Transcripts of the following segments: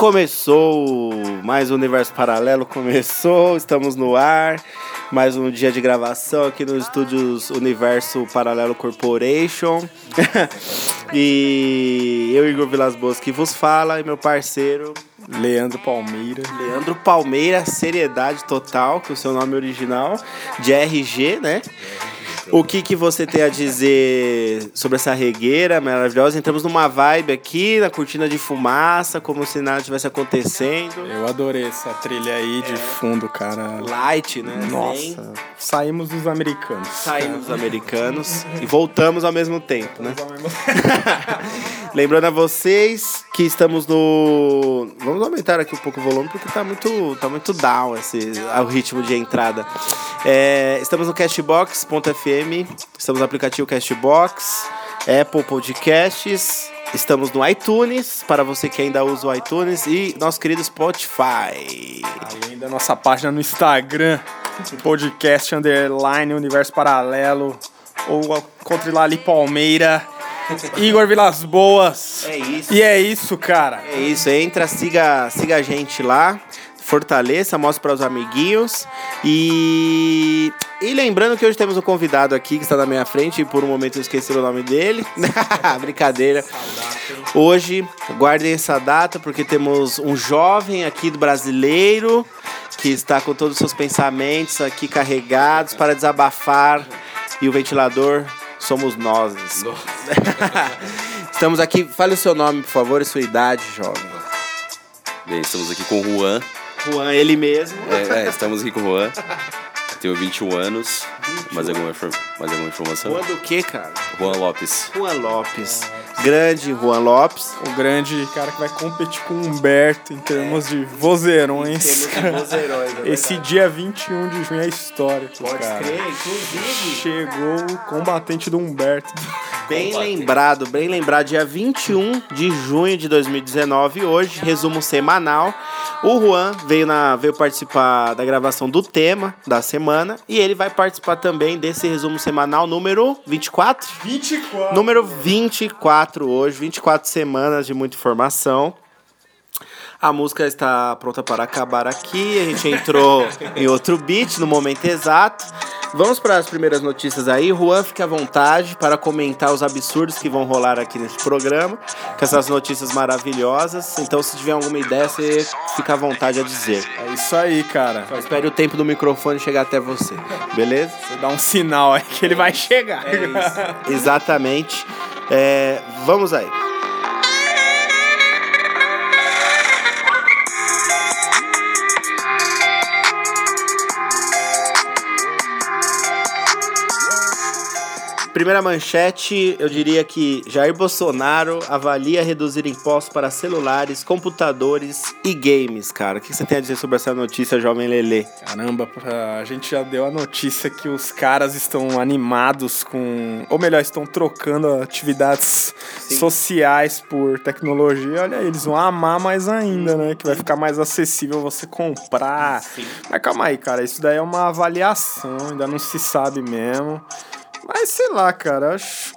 começou, mais um universo paralelo começou, estamos no ar, mais um dia de gravação aqui nos estúdios Universo Paralelo Corporation. e eu, Igor Vilas Boas, que vos fala, e meu parceiro Leandro Palmeira. Leandro Palmeira, seriedade total, que é o seu nome original, de RG, né? O que, que você tem a dizer sobre essa regueira maravilhosa? Entramos numa vibe aqui, na cortina de fumaça, como se nada tivesse acontecendo. Eu adorei essa trilha aí de é. fundo, cara. Light, né? Nossa, saímos dos americanos. Saímos dos americanos e voltamos ao mesmo tempo, né? Lembrando a vocês que estamos no. Vamos aumentar aqui um pouco o volume porque tá muito, tá muito down esse, o ritmo de entrada. É, estamos no Cashbox.fm, estamos no aplicativo Cashbox, Apple Podcasts, estamos no iTunes, para você que ainda usa o iTunes, e nosso querido Spotify. Além da nossa página no Instagram, podcast underline Universo Paralelo, ou encontre lá ali Palmeira. Igor Vilas Boas. É isso. E é isso, cara. É isso. Entra, siga, siga a gente lá fortaleça, mostre para os amiguinhos. E, e lembrando que hoje temos um convidado aqui que está na minha frente e por um momento eu esqueci o nome dele. Brincadeira. Hoje, guardem essa data porque temos um jovem aqui do brasileiro que está com todos os seus pensamentos aqui carregados para desabafar. E o ventilador somos nós. estamos aqui. Fale o seu nome, por favor, e sua idade, jovem. Bem, estamos aqui com o Juan, Juan, ele mesmo. É, é, estamos aqui com o Juan. Tenho 21 anos. 21. Mais, alguma, mais alguma informação? Juan do que, cara? Juan Lopes. Juan Lopes. Grande Juan Lopes. O grande cara que vai competir com o Humberto em termos é. de vozeirões. Em termos de vozeirões, é Esse dia 21 de junho é histórico, Pode cara. crer, inclusive. Chegou o combatente do Humberto. Bem lembrado, bem lembrado. Dia 21 de junho de 2019, hoje, resumo semanal. O Juan veio, na, veio participar da gravação do tema da semana e ele vai participar também desse resumo semanal número 24? 24. Número 24 hoje, 24 semanas de muita informação. A música está pronta para acabar aqui. A gente entrou em outro beat no momento exato. Vamos para as primeiras notícias aí. Juan, fique à vontade para comentar os absurdos que vão rolar aqui nesse programa, com essas notícias maravilhosas. Então, se tiver alguma ideia, você fica à vontade a dizer. É isso aí, cara. Só espere o tempo do microfone chegar até você, beleza? Você dá um sinal aí que ele vai chegar. É Exatamente. É, vamos aí. Primeira manchete, eu diria que Jair Bolsonaro avalia reduzir impostos para celulares, computadores e games, cara. O que você tem a dizer sobre essa notícia, jovem Lele? Caramba, a gente já deu a notícia que os caras estão animados com. Ou melhor, estão trocando atividades Sim. sociais por tecnologia. Olha, eles vão amar mais ainda, né? Que vai ficar mais acessível você comprar. Sim. Mas calma aí, cara. Isso daí é uma avaliação, ainda não se sabe mesmo. Mas sei lá, cara, acho.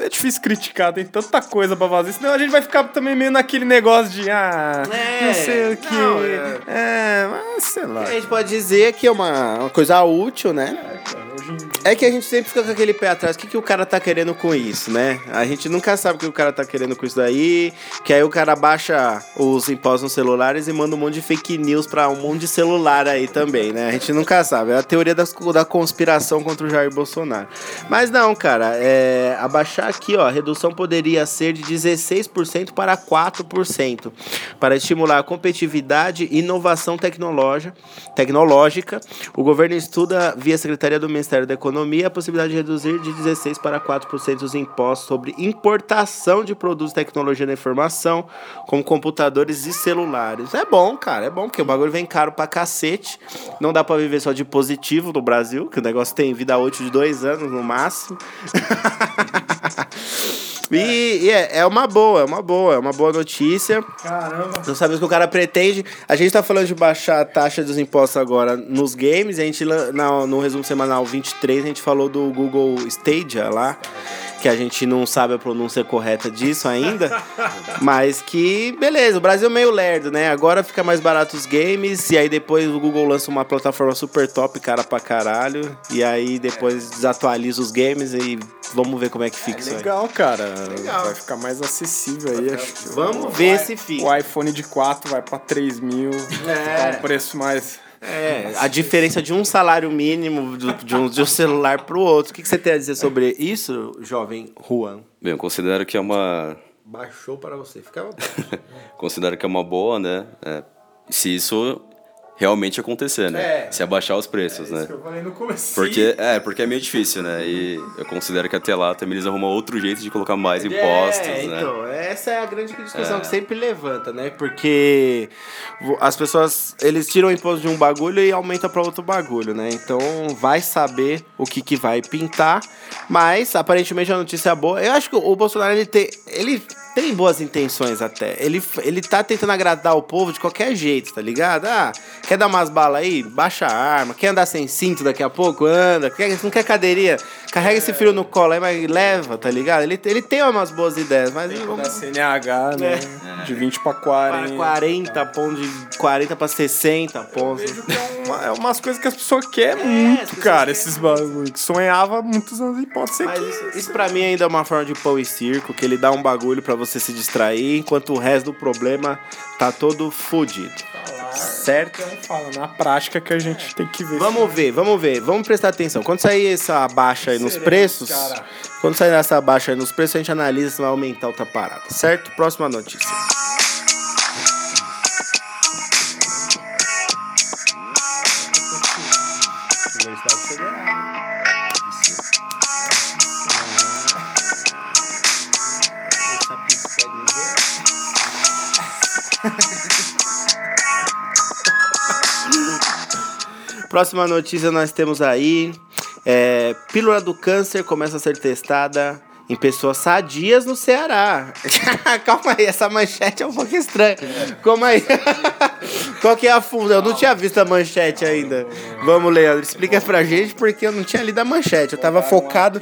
É difícil criticar, tem tanta coisa pra fazer, senão a gente vai ficar também meio naquele negócio de, ah, é, não sei o que. Não, é. é, mas sei lá. A gente pode dizer que é uma, uma coisa útil, né? É, cara. É que a gente sempre fica com aquele pé atrás. O que, que o cara tá querendo com isso, né? A gente nunca sabe o que o cara tá querendo com isso daí. Que aí o cara baixa os impostos nos celulares e manda um monte de fake news pra um monte de celular aí também, né? A gente nunca sabe. É a teoria da, da conspiração contra o Jair Bolsonaro. Mas não, cara. É, abaixar aqui, ó. A redução poderia ser de 16% para 4%. Para estimular a competitividade e inovação tecnológica. tecnológica. O governo estuda via Secretaria do Ministério da Economia Economia a possibilidade de reduzir de 16% para 4% os impostos sobre importação de produtos de tecnologia da informação, como computadores e celulares. É bom, cara, é bom, porque o bagulho vem caro pra cacete. Não dá pra viver só de positivo no Brasil, que o negócio tem vida útil de dois anos no máximo. E, e é, é uma boa, é uma boa, é uma boa notícia. Caramba. Não sabemos o que o cara pretende. A gente tá falando de baixar a taxa dos impostos agora nos games. A gente, na, no resumo semanal 23, a gente falou do Google Stadia lá que a gente não sabe a pronúncia correta disso ainda, mas que, beleza, o Brasil é meio lerdo, né? Agora fica mais barato os games, e aí depois o Google lança uma plataforma super top, cara pra caralho, e aí depois desatualiza os games e vamos ver como é que fica é isso legal, aí. cara. Legal. Vai ficar mais acessível aí. Acho vamos ver se fica. O iPhone de 4 vai pra 3 mil, é. um preço mais... É, a diferença de um salário mínimo de um, de um celular para o outro. O que, que você tem a dizer sobre isso, jovem Juan? Bem, eu considero que é uma. Baixou para você, fica Considero que é uma boa, né? É, se isso realmente acontecer, né? É. Se abaixar os preços, é né? que eu falei no começo. Porque, é, porque é meio difícil, né? E eu considero que até lá também eles arrumam outro jeito de colocar mais impostos, é, né? Então, essa é a grande discussão é. que sempre levanta, né? Porque as pessoas, eles tiram o imposto de um bagulho e aumenta para outro bagulho, né? Então, vai saber o que, que vai pintar, mas aparentemente a notícia é boa. Eu acho que o Bolsonaro, ele tem... Ele tem boas intenções até. Ele, ele tá tentando agradar o povo de qualquer jeito, tá ligado? Ah, quer dar umas balas aí? Baixa a arma. Quer andar sem cinto daqui a pouco? Anda. Quer, não quer cadeirinha? Carrega é. esse filho no colo aí, mas leva, tá ligado? Ele, ele tem umas boas ideias, mas... Tem vamos... da CNH, né? É. De 20 pra 40. Para 40 pontos, de 40 pra 60 pontos. É, uma, é umas coisas que as pessoas querem é, muito, cara, esses bagulhos. Sonhava muitos anos e pode ser mas que... Isso, isso pra mim ainda é uma forma de pão e circo, que ele dá um bagulho pra você se distrair, enquanto o resto do problema tá todo fodido. Certo? Fala, na prática que a gente tem que ver. Vamos ver, vamos ver, vamos prestar atenção. Quando sair essa baixa aí nos preços, cara. quando sair essa baixa aí nos preços, a gente analisa se vai aumentar outra parada, certo? Próxima notícia. Próxima notícia nós temos aí. É, pílula do câncer começa a ser testada em pessoas sadias no Ceará. Calma aí, essa manchete é um pouco estranha. Como aí? Qual que é a funda? Eu não tinha visto a manchete ainda. Vamos, Leandro, explica pra gente porque eu não tinha lido a manchete. Eu tava focado,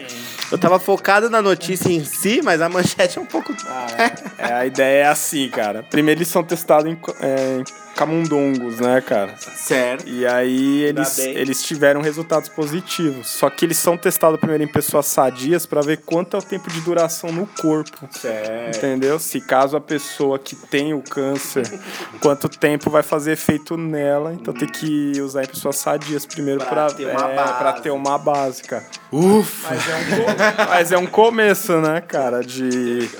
eu tava focado na notícia em si, mas a manchete é um pouco. Ah, é. é, a ideia é assim, cara. Primeiro eles são testados em, é, camundongos, né, cara? Certo. E aí eles, eles tiveram resultados positivos. Só que eles são testados primeiro em pessoas sadias para ver quanto é o tempo de duração no corpo. Certo. Entendeu? Se caso a pessoa que tem o câncer, quanto tempo vai fazer efeito nela. Então tem que usar em pessoas sadias primeiro para ter, é, pra ter uma base, cara. Ufa! Mas é, um, mas é um começo, né, cara? De.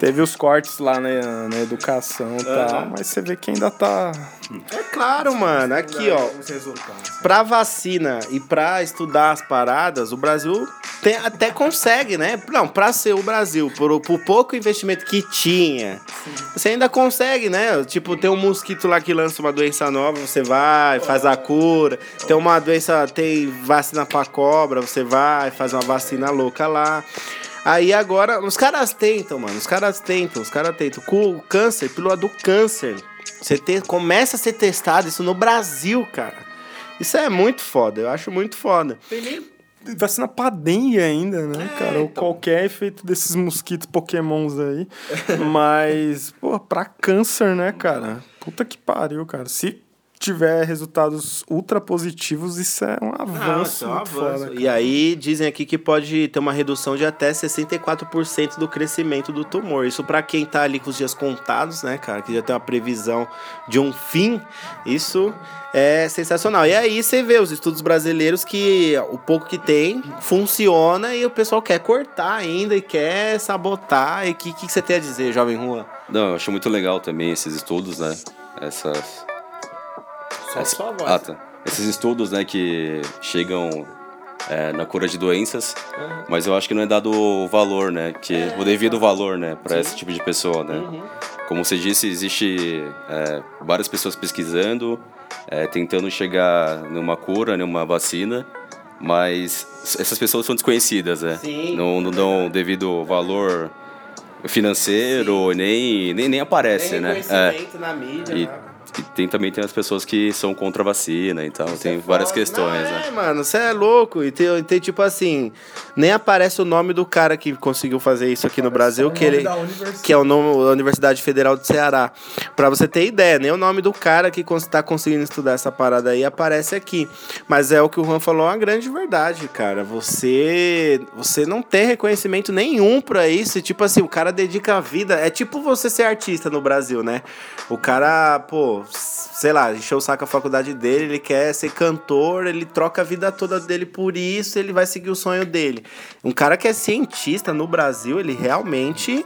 Teve os cortes lá na, na educação e tal, mas você vê que ainda tá é claro, mano. Aqui, ó. Pra vacina e pra estudar as paradas, o Brasil tem, até consegue, né? Não, pra ser o Brasil, por, por pouco investimento que tinha, você ainda consegue, né? Tipo, tem um mosquito lá que lança uma doença nova, você vai, faz a cura. Tem uma doença, tem vacina pra cobra, você vai, faz uma vacina louca lá. Aí agora, os caras tentam, mano. Os caras tentam, os caras tentam. Com o câncer, pílula do câncer. Você te, começa a ser testado isso no Brasil, cara. Isso é muito foda, eu acho muito foda. Tem nem vacina pra dengue ainda, né, é, cara? Ou então. qualquer efeito desses mosquitos pokémons aí. Mas, pô, pra câncer, né, cara? Puta que pariu, cara. Se tiver resultados ultra positivos, isso é um avanço. Ah, é um avanço. Foda, e aí dizem aqui que pode ter uma redução de até 64% do crescimento do tumor. Isso para quem tá ali com os dias contados, né, cara, que já tem uma previsão de um fim, isso é sensacional. E aí você vê os estudos brasileiros que o pouco que tem funciona e o pessoal quer cortar ainda e quer sabotar. E o que, que você tem a dizer, jovem Juan? Não, eu acho muito legal também esses estudos, né? Essas só Essa, sua voz. Ah, tá. Esses estudos, né, que chegam é, na cura de doenças, uhum. mas eu acho que não é dado o valor, né, que é, o devido valor, né, para esse tipo de pessoa, né. Uhum. Como você disse, existe é, várias pessoas pesquisando, é, tentando chegar numa cura, numa vacina, mas essas pessoas são desconhecidas, né. Sim, não, não dão devido valor financeiro, nem, nem, nem aparece, Tem né? reconhecimento na mídia, E, nada. Tem, também tem as pessoas que são contra a vacina e tal. tem é várias foda. questões, Não, né? É, mano, você é louco. E tem, tem, tipo assim, nem aparece o nome do cara que conseguiu fazer isso aqui no Brasil, que ele que é o nome da Universidade Federal do Ceará. Pra você ter ideia, nem o nome do cara que cons- tá conseguindo estudar essa parada aí aparece aqui. Mas é o que o Juan falou, é uma grande verdade, cara. Você você não tem reconhecimento nenhum pra isso. E, tipo assim, o cara dedica a vida. É tipo você ser artista no Brasil, né? O cara, pô, sei lá, encheu o saco a faculdade dele, ele quer ser cantor, ele troca a vida toda dele por isso, ele vai seguir o sonho dele. Um cara que é cientista no Brasil, ele realmente,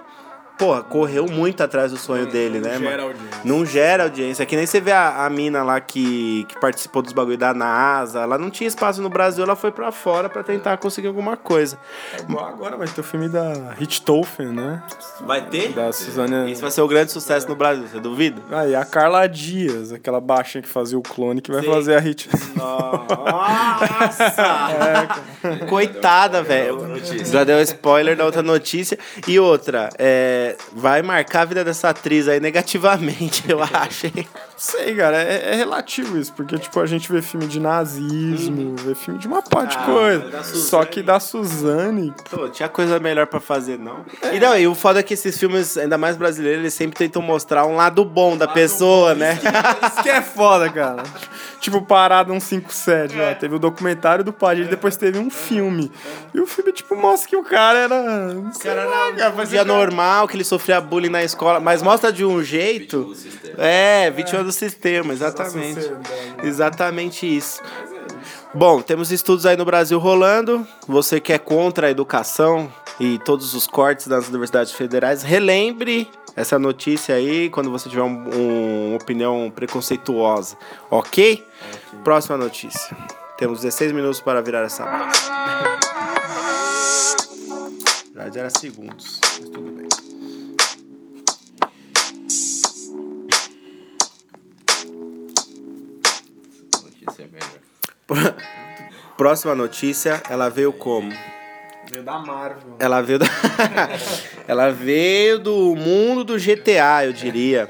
porra, correu muito atrás do sonho dele, né, gera mano? audiência. Não gera audiência. É que nem você vê a, a mina lá que, que participou dos bagulho da NASA, ela não tinha espaço no Brasil, ela foi pra fora pra tentar conseguir alguma coisa. É igual agora vai ter o filme da Richthofen, né? Vai ter? Da Suzana. Isso vai ser o grande sucesso no Brasil, você duvida? Ah, e a Carla Dias, aquela baixinha que fazia o clone, que vai Sim. fazer a Hit. Nossa! Coitada, velho. Já deu spoiler da outra notícia. E outra, é, vai marcar a vida dessa atriz aí negativamente, eu acho. hein? Sei, cara, é, é relativo isso, porque, tipo, a gente vê filme de nazismo, vê filme de uma parte de Ah, coisa. Só que da Suzane, Pô, tinha coisa melhor pra fazer, não? E não, e o foda é que esses filmes, ainda mais brasileiros, eles sempre tentam mostrar um lado bom da pessoa, né? Isso que é foda, cara. Tipo, Parada 157, ó. Teve o documentário do Padilha, depois teve um filme. E o filme, tipo, mostra que o cara era. O cara era um dia normal, que ele sofria bullying na escola, mas mostra de um jeito. É, vítima do sistema, exatamente. sociedade. Exatamente isso. Bom, temos estudos aí no Brasil rolando. Você que é contra a educação e todos os cortes das universidades federais, relembre essa notícia aí quando você tiver um- um- uma opinião preconceituosa, ok? Próxima notícia. Temos 16 minutos para virar essa. Já era segundos, Próxima notícia, ela veio como? Veio da Marvel. Ela veio da... ela veio do mundo do GTA, eu diria.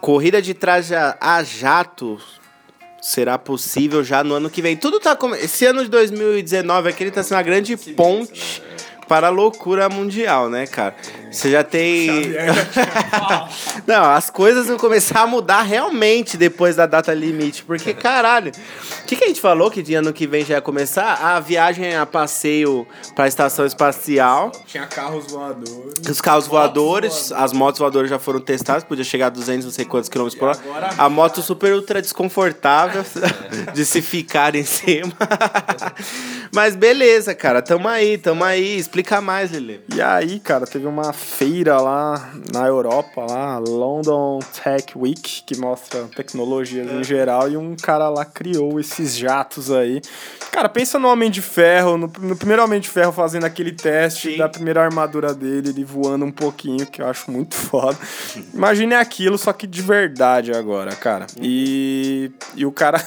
Corrida de traje a- jato será possível já no ano que vem. Tudo tá come... esse ano de 2019 aqui ele tá sendo uma grande ponte para a loucura mundial, né, cara? Você já tem Não, as coisas vão começar a mudar realmente depois da data limite, porque caralho. O que, que a gente falou que de ano que vem já ia começar? A viagem a passeio para a estação espacial. Tinha carros voadores. Os carros voadores, as motos voadoras já foram testadas, podia chegar a 200, não sei quantos quilômetros por hora. A moto super ultra desconfortável de se ficar em cima. Mas beleza, cara, tamo aí, tamo aí. Explica mais, Lele. E aí, cara, teve uma feira lá na Europa, lá, London Tech Week, que mostra tecnologias em geral, e um cara lá criou esses jatos aí. Cara, pensa no Homem de Ferro, no, no primeiro Homem de Ferro fazendo aquele teste Sim. da primeira armadura dele, ele voando um pouquinho, que eu acho muito foda. Imagine aquilo, só que de verdade agora, cara. E, e o cara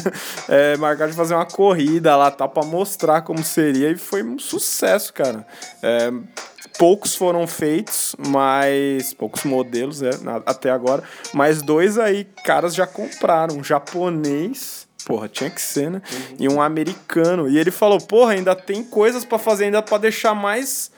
é, marcar de fazer uma corrida lá, tá, pra mostrar como seria, e foi um sucesso, cara. É, poucos foram feitos, mas. Poucos modelos, é, até agora. Mas dois aí, caras já compraram. Um japonês. Porra, tinha que ser, né? E um americano. E ele falou, porra, ainda tem coisas pra fazer, ainda pra deixar mais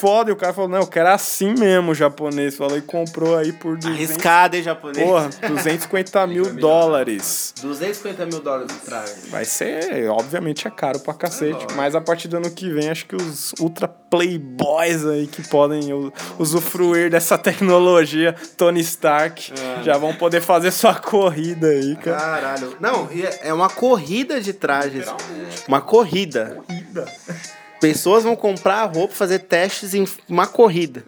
foda. E o cara falou, não, eu quero assim mesmo, o japonês. Falou e comprou aí por 200, Arriscado, hein, japonês? porra, 250 mil dólares. 250 mil dólares de traje. Vai ser, obviamente, é caro pra cacete. Mas a partir do ano que vem, acho que os ultra playboys aí que podem usufruir dessa tecnologia, Tony Stark, já vão poder fazer sua corrida aí, cara. Caralho. Não, é é uma corrida de trajes. Uma corrida. Pessoas vão comprar roupa, fazer testes em uma corrida.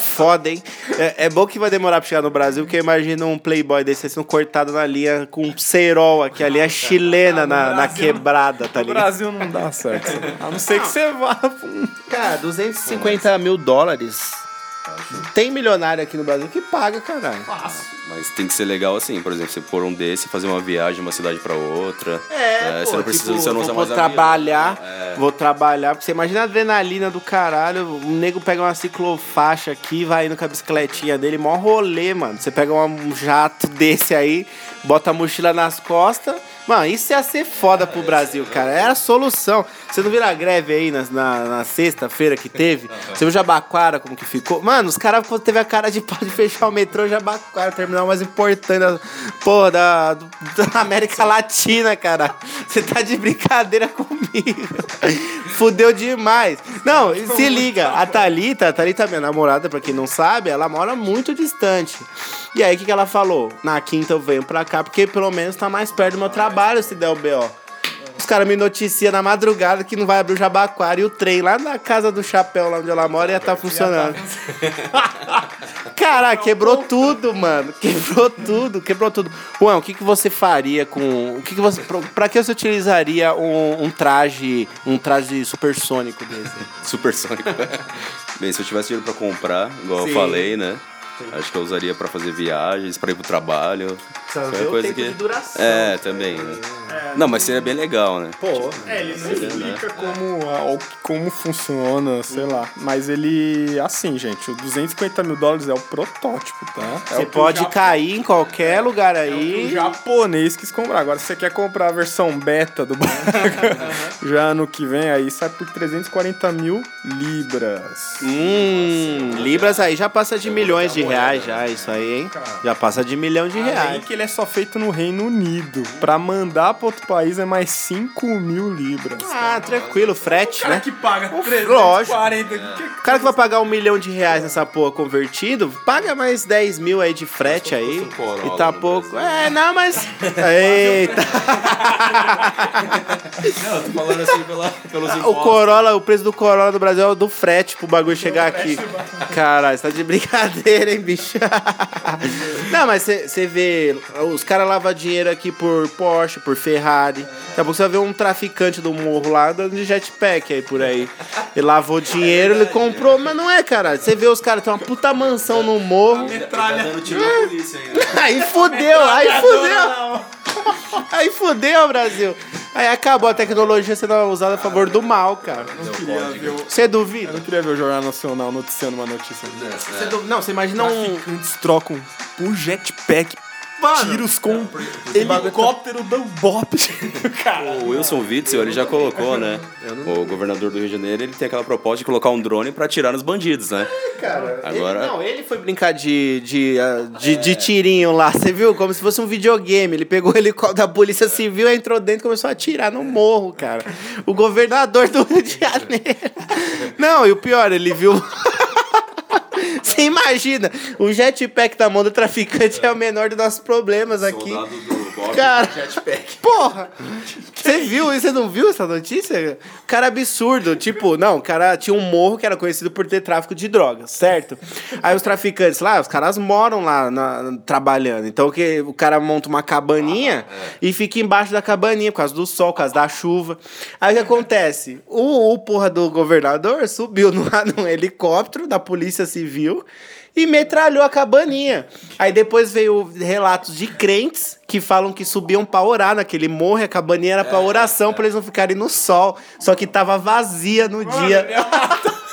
Foda, hein? É, é bom que vai demorar pra chegar no Brasil, porque eu imagino um playboy desse sendo cortado na linha com um cerol aqui, a linha chilena na, na quebrada, tá No ligado? Brasil não dá certo. A não ser que você vá. Cara, 250 mil dólares. Tem milionário aqui no Brasil que paga, caralho. Mas tem que ser legal assim, por exemplo, você pôr um desse, fazer uma viagem de uma cidade pra outra. É, você pô, não precisa, tipo, você não vou usa mais trabalhar, avião. É. vou trabalhar. Porque você imagina a adrenalina do caralho. O nego pega uma ciclofaixa aqui, vai indo com a bicicletinha dele, mó rolê, mano. Você pega um jato desse aí, bota a mochila nas costas. Mano, isso ia ser foda pro Brasil, cara. Era a solução. Você não viu a greve aí na, na, na sexta-feira que teve? Você viu Jabaquara como que ficou? Mano, os caras teve a cara de pau de fechar o metrô Jabaquara, o terminal mais importante da, porra, da, da América Latina, cara. Você tá de brincadeira comigo. Fudeu demais. Não, se liga. A Thalita, a Thalita, minha namorada, pra quem não sabe, ela mora muito distante. E aí, o que, que ela falou? Na quinta eu venho pra cá, porque pelo menos tá mais perto do meu trabalho se der o B.O. Os caras me noticiam na madrugada que não vai abrir o Jabaquara e o trem lá na casa do chapéu, lá onde ela mora, ia estar tá funcionando. Cara, quebrou tudo, mano. Quebrou tudo, quebrou tudo. Juan, o que, que você faria com. O que, que você. Pra que você utilizaria um, um traje. Um traje supersônico desse? Supersônico. Bem, se eu tivesse dinheiro pra comprar, igual Sim. eu falei, né? Acho que eu usaria para fazer viagens, para ir pro trabalho. Sabe coisa o tempo que... de duração. É, também, né? É, não, mas seria bem legal, né? Pô, é, ele não explica né? como, como funciona, sei lá. Mas ele, assim, gente, o 250 mil dólares é o protótipo, tá? É você pode cair em qualquer lugar aí. É o, japonês quis comprar. Agora, se você quer comprar a versão beta do já ano que vem, aí sai por 340 mil libras. Hum, libras aí já passa de milhões de reais, já, isso aí, hein? Já passa de milhão de reais. Ele é só feito no Reino Unido. Pra mandar pra outro país é mais 5 mil libras. Ah, tranquilo, frete, o cara né? que paga 340. O cara que vai pagar um milhão de reais nessa porra convertido, paga mais 10 mil aí de frete aí. E tá pouco. É, não, mas. Eita! não, eu tô falando assim pela, pelos impostos. O Corolla, o preço do Corolla do Brasil é o do frete pro bagulho chegar aqui. Caralho, você tá de brincadeira, hein, bicho? não, mas você vê os caras lavam dinheiro aqui por Porsche, por Ferrari. Daqui a pouco você vai ver um traficante do morro lá dando de jetpack aí por aí. Ele lavou dinheiro, ele comprou, mas não é, cara. Você vê os caras tem uma puta mansão no morro. Tá polícia ainda. Aí fudeu, aí fudeu. Aí fudeu, Brasil. Aí acabou a tecnologia sendo usada a favor do mal, cara. Você duvida? Eu não queria ver o Jornal Nacional noticiando uma notícia. Você Não, você imagina um. Traficantes trocam por jetpack Mano, tiros com helicóptero dando bop. o Wilson Witzel, ele já colocou, né? O governador do Rio de Janeiro, ele tem aquela proposta de colocar um drone pra atirar nos bandidos, né? É, cara. Agora... Ele, não, ele foi brincar de, de, ah, de, de tirinho lá, você viu? Como se fosse um videogame. Ele pegou o helicóptero da Polícia Civil, entrou dentro e começou a atirar no morro, cara. O governador do Rio de Janeiro. Não, e o pior, ele viu... Imagina, o jetpack da mão do traficante é o menor dos nossos problemas aqui. Soldado do Cara, jetpack. Porra! Você viu isso? Você não viu essa notícia? Cara absurdo. Tipo, não, o cara tinha um morro que era conhecido por ter tráfico de drogas, certo? Aí os traficantes lá, os caras moram lá na, trabalhando. Então que o cara monta uma cabaninha ah, é. e fica embaixo da cabaninha por causa do sol, por causa da chuva. Aí o que acontece? O, o porra do governador subiu num, num helicóptero da Polícia Civil e metralhou a cabaninha. Aí depois veio relatos de crentes que falam que subiam pra orar naquele morro, a cabaninha era pra oração, pra eles não ficarem no sol. Só que tava vazia no Mano, dia.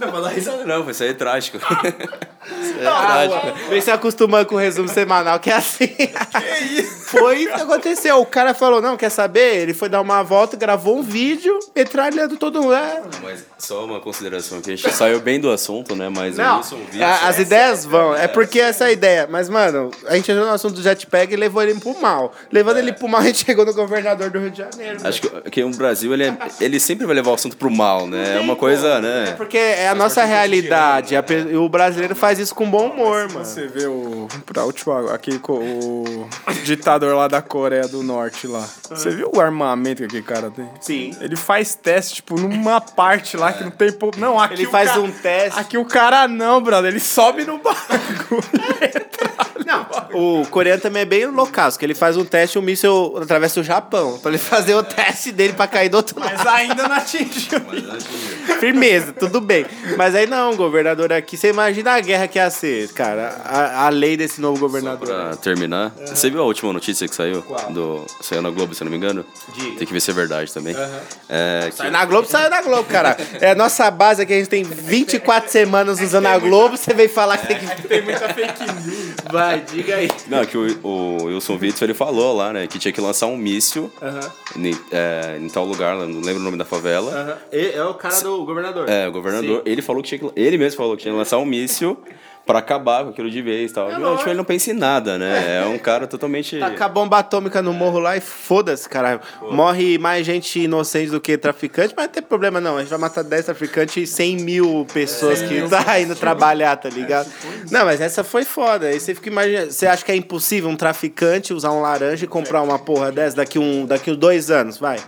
Não, mas não risada não, isso aí é trágico. É trágico. Vem se acostumando com o resumo semanal, que é assim. Que isso? Foi isso que aconteceu. O cara falou, não, quer saber? Ele foi dar uma volta, gravou um vídeo, metralhando todo mundo. É. Mas só uma consideração, que a gente saiu bem do assunto, né? Mas não, eu vídeo, As ideias vão. É porque essa é a ideia. Mas, mano, a gente entrou no assunto do jetpack e levou ele pro mal. Levando é. ele pro mal, a gente chegou no governador do Rio de Janeiro. Acho que, que o Brasil, ele, é, ele sempre vai levar o assunto pro mal, né? É uma coisa, né? É porque é a nossa realidade. A, o brasileiro faz isso com bom humor, mano. Você vê o. Pra última. Aqui, o ditador lá da Coreia do Norte lá. Você viu o armamento que aquele cara tem? Sim. Ele faz teste, tipo, numa parte lá que não tem. Não, aqui Ele faz um teste. Aqui o cara não, brother. Ele sobe no bagulho. Não, O coreano também é bem loucaço, que ele faz um teste, o míssil atravessa o Japão. Pra ele fazer o teste dele pra cair do outro lado. Mas ainda não atingiu. Firmeza, tudo bem. Mas aí não, governador aqui, você imagina a guerra que ia ser, cara. A, a lei desse novo governador. Pra terminar, você viu a última notícia que saiu? Do, saiu na Globo, se eu não me engano? Diga. Tem que ver se é verdade também. É, que- Sai na Globo, sai na Globo, cara. É a nossa base aqui, a gente tem 24 semanas usando a Globo, você veio falar que tem que. Tem muita fake news. Vai, diga aí. Não, que o, o Wilson Witzel ele falou lá, né? Que tinha que lançar um míssil em, é, em tal lugar, não lembro o nome da favela. É o cara do governador. É, o governador, ele falou que tinha que, ele mesmo falou que tinha que lançar um míssil pra acabar com aquilo de vez e tal. Não, tipo, ele não pensa em nada, né? É um cara totalmente. Tacar bomba atômica no morro lá e foda-se, caralho. Morre mais gente inocente do que traficante, mas não tem problema não. A gente vai matar 10 traficantes e 100 mil pessoas que tá indo trabalhar, tá ligado? Não, mas essa foi foda. Aí você fica imaginando. Você acha que é impossível um traficante usar um laranja e comprar uma porra dessa daqui um daqui uns dois anos? Vai.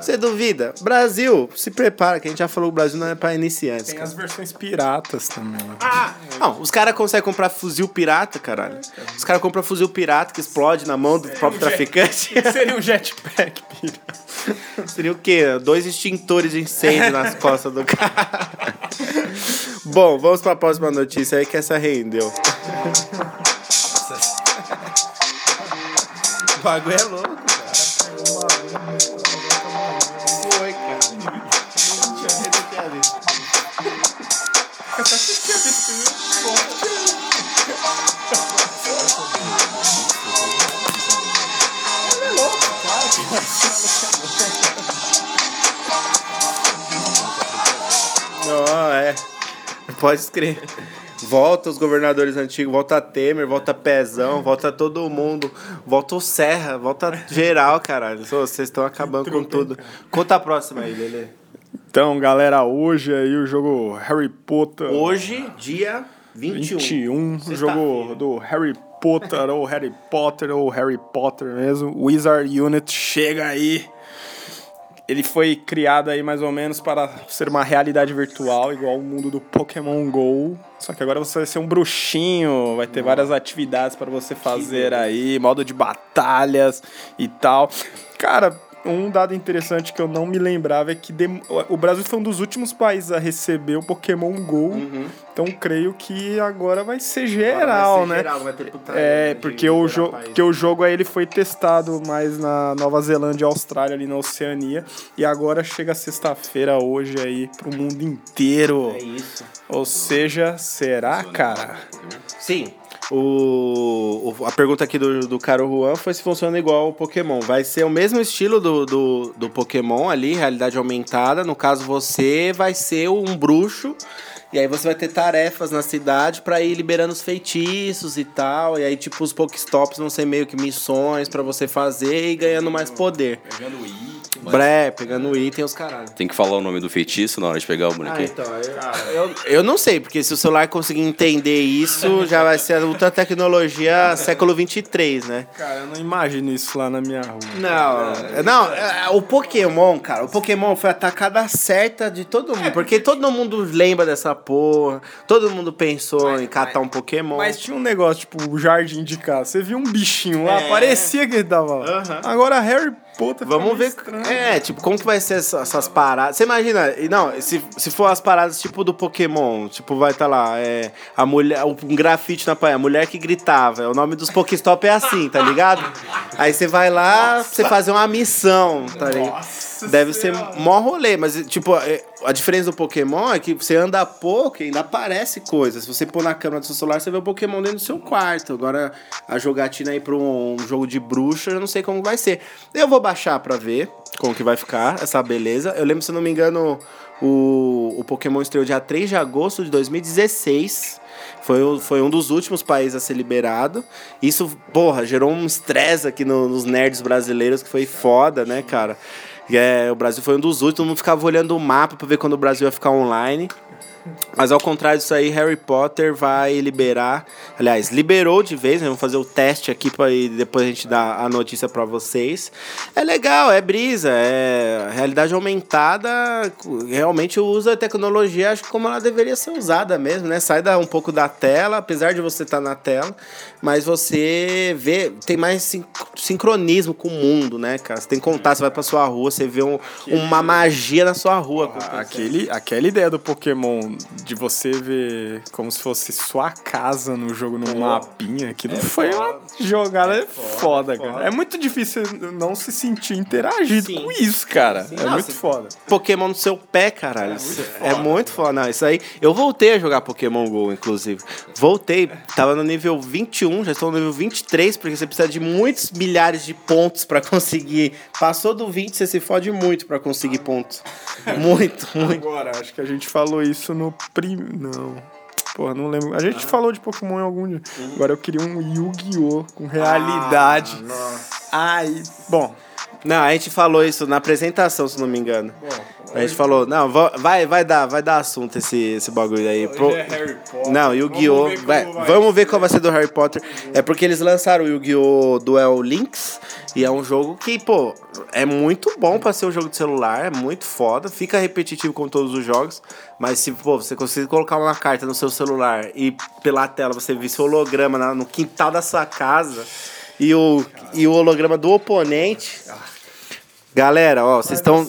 Você duvida? Brasil, se prepara, que a gente já falou que o Brasil não é pra iniciantes. Tem cara. as versões piratas também. Ah, não, os caras conseguem comprar fuzil pirata, caralho. Os caras compram fuzil pirata que explode na mão do próprio traficante. Seria um jetpack, pira. Seria o quê? Dois extintores de incêndio nas costas do cara. Bom, vamos pra próxima notícia aí que essa rendeu. O bagulho é louco, cara. Não, é. Pode escrever. Volta os governadores antigos, volta Temer, volta Pezão, volta todo mundo, volta o Serra, volta geral, caralho. Vocês estão acabando com tudo. Conta a próxima aí, Lelê. Então, galera, hoje aí o jogo Harry Potter. Hoje, dia 21. 21, o jogo do Harry Potter, ou Harry Potter, ou Harry Potter mesmo. Wizard Unit chega aí. Ele foi criado aí mais ou menos para ser uma realidade virtual, igual o mundo do Pokémon GO. Só que agora você vai ser um bruxinho, vai ter várias atividades para você fazer aí, modo de batalhas e tal. Cara, um dado interessante que eu não me lembrava é que o Brasil foi um dos últimos países a receber o Pokémon GO. Então creio que agora vai ser geral, né? É, porque o, jo porque o jogo aí ele foi testado mais na Nova Zelândia e Austrália, ali na Oceania. E agora chega sexta-feira hoje aí pro mundo inteiro. É isso. Ou seja, será, cara? Sim. O, a pergunta aqui do, do Caro Juan foi se funciona igual o Pokémon. Vai ser o mesmo estilo do, do, do Pokémon ali, realidade aumentada. No caso, você vai ser um bruxo. E aí você vai ter tarefas na cidade pra ir liberando os feitiços e tal. E aí, tipo, os Pokéstops vão ser meio que missões pra você fazer e ganhando mais poder. Pegando item. Bré, pegando item os caralho. Tem que falar o nome do feitiço na hora de pegar o Ah, bonequinho. então, eu, eu, eu não sei, porque se o celular conseguir entender isso, já vai ser a ultra tecnologia século 23, né? Cara, eu não imagino isso lá na minha rua. Não, não, é, o Pokémon, cara, o Pokémon foi a tacada certa de todo mundo, porque todo mundo lembra dessa porra, todo mundo pensou em catar um Pokémon. Mas tinha um negócio, tipo, o jardim de casa. Você viu um bichinho lá, É. parecia que ele tava lá. Aham. Agora Harry Potter Vamos ver. estranho. É, tipo, como que vai ser essa- essas paradas? Você imagina, e não, se, se for as paradas tipo do Pokémon, tipo, vai estar lá, é, a mulher, um grafite na parede, a mulher que gritava, é, o nome dos Pokéstop é assim, tá ligado? Aí você vai lá, você fazer uma missão, tá ligado? Deve ser mó rolê, mas, tipo, é, a diferença do Pokémon é que você anda pouco e ainda aparece coisas. Se você pôr na câmera do seu celular, você vê o Pokémon dentro do seu quarto. Agora, a jogatina aí pra um, um jogo de bruxa, eu não sei como vai ser. Eu vou baixar pra ver como que vai ficar essa beleza. Eu lembro, se não me engano, o, o Pokémon estreou dia 3 de agosto de 2016. Foi, foi um dos últimos países a ser liberado. Isso, porra, gerou um estresse aqui no- nos nerds brasileiros que foi foda, né, cara? É, o Brasil foi um dos últimos, todo mundo ficava olhando o mapa pra ver quando o Brasil ia ficar online. Mas ao contrário disso aí, Harry Potter vai liberar. Aliás, liberou de vez, né? Vamos fazer o teste aqui para depois a gente dar a notícia para vocês. É legal, é brisa, é realidade aumentada. Realmente usa a tecnologia, acho que como ela deveria ser usada mesmo, né? Sai da, um pouco da tela, apesar de você estar tá na tela, mas você vê, tem mais sincronismo com o mundo, né, cara? Você tem contato, você vai pra sua rua, você vê um, uma magia na sua rua. Ah, aquele, aquela ideia do Pokémon de você ver como se fosse sua casa no jogo, no mapinha, aquilo é foi foda. uma jogada é foda, foda, cara. É muito difícil não se sentir interagido Sim. com isso, cara. Sim. É Nossa, muito foda. Pokémon no seu pé, caralho. É muito foda. É muito foda. Não, isso aí. Eu voltei a jogar Pokémon GO, inclusive. Voltei, tava no nível 21, já estou no nível 23, porque você precisa de muitos milhares de pontos para conseguir. Passou do 20, você se fode muito para conseguir pontos. Muito, muito. Agora, acho que a gente falou isso no prim... Não. Porra, não lembro. A gente falou de Pokémon em algum dia. Agora eu queria um Yu-Gi-Oh! com realidade. Ah, Ai, bom. Não, a gente falou isso na apresentação, se não me engano. A gente falou, não, vai, vai dar, vai dar assunto esse, esse bagulho aí. Pro... É Harry Potter. Não, Yu-Gi-Oh! Vamos, vai, vai. vamos ver qual vai ser do Harry Potter. É porque eles lançaram o Yu-Gi-Oh! Duel Links. E é um jogo que, pô, é muito bom pra ser um jogo de celular, é muito foda. Fica repetitivo com todos os jogos. Mas se, pô, você conseguir colocar uma carta no seu celular e pela tela você vir seu holograma no quintal da sua casa e o, e o holograma do oponente. Galera, ó, vocês estão.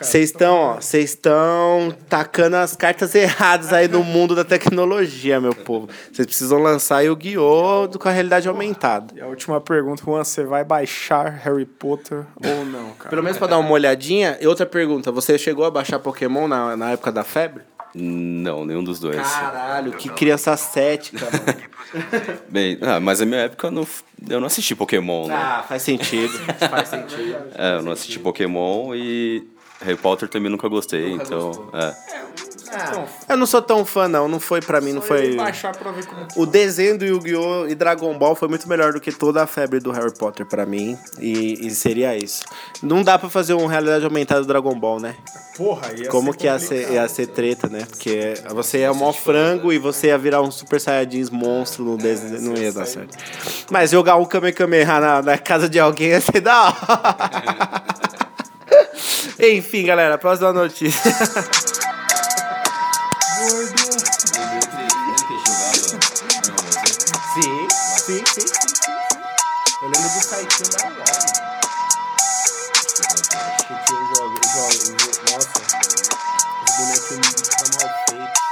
Vocês estão, ó, vocês estão tacando as cartas erradas aí no mundo da tecnologia, meu povo. Vocês precisam lançar o Guiô com a realidade aumentada. E a última pergunta, Juan, você vai baixar Harry Potter ou não, cara? Pelo menos pra dar uma olhadinha. E outra pergunta, você chegou a baixar Pokémon na, na época da febre? Não, nenhum dos dois. Caralho, que criança cética, mano. Bem, ah, mas na minha época eu não, eu não assisti Pokémon, né? Ah, faz sentido. faz sentido. É, eu não assisti Pokémon e Harry Potter também nunca gostei, nunca então. É. Ah, eu não sou tão fã, não. Não foi pra mim, não foi. O desenho do Yu-Gi-Oh! e Dragon Ball foi muito melhor do que toda a febre do Harry Potter pra mim. E, e seria isso. Não dá pra fazer uma realidade aumentada do Dragon Ball, né? Porra, ia Como que ia ser, ia ser treta, né? Porque você ia mó frango e você ia virar um Super Saiyajins monstro no desenho. Não ia dar certo. Mas jogar um Kamehameha na, na casa de alguém ia ser da hora. Enfim, galera, próxima notícia. Sim, sim, sim, sim, Eu lembro do site da Lola. Acho que eu jogo, eu jogo, nossa, os bonequinhos tá mal feitos.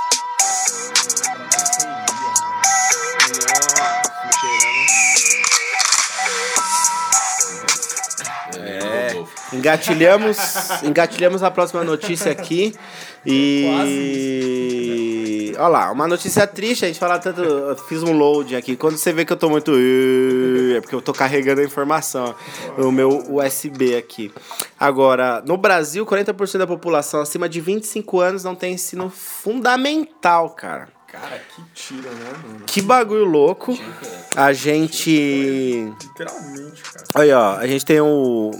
É, engatilhamos, engatilhamos a próxima notícia aqui e olha lá, uma notícia triste, a gente fala tanto. Eu fiz um load aqui. Quando você vê que eu tô muito. É porque eu tô carregando a informação. O meu USB aqui. Agora, no Brasil, 40% da população acima de 25 anos não tem ensino fundamental, cara. Cara, que tira, né, mano? Que bagulho louco. A gente. Literalmente, cara. Aí, ó, a gente tem o.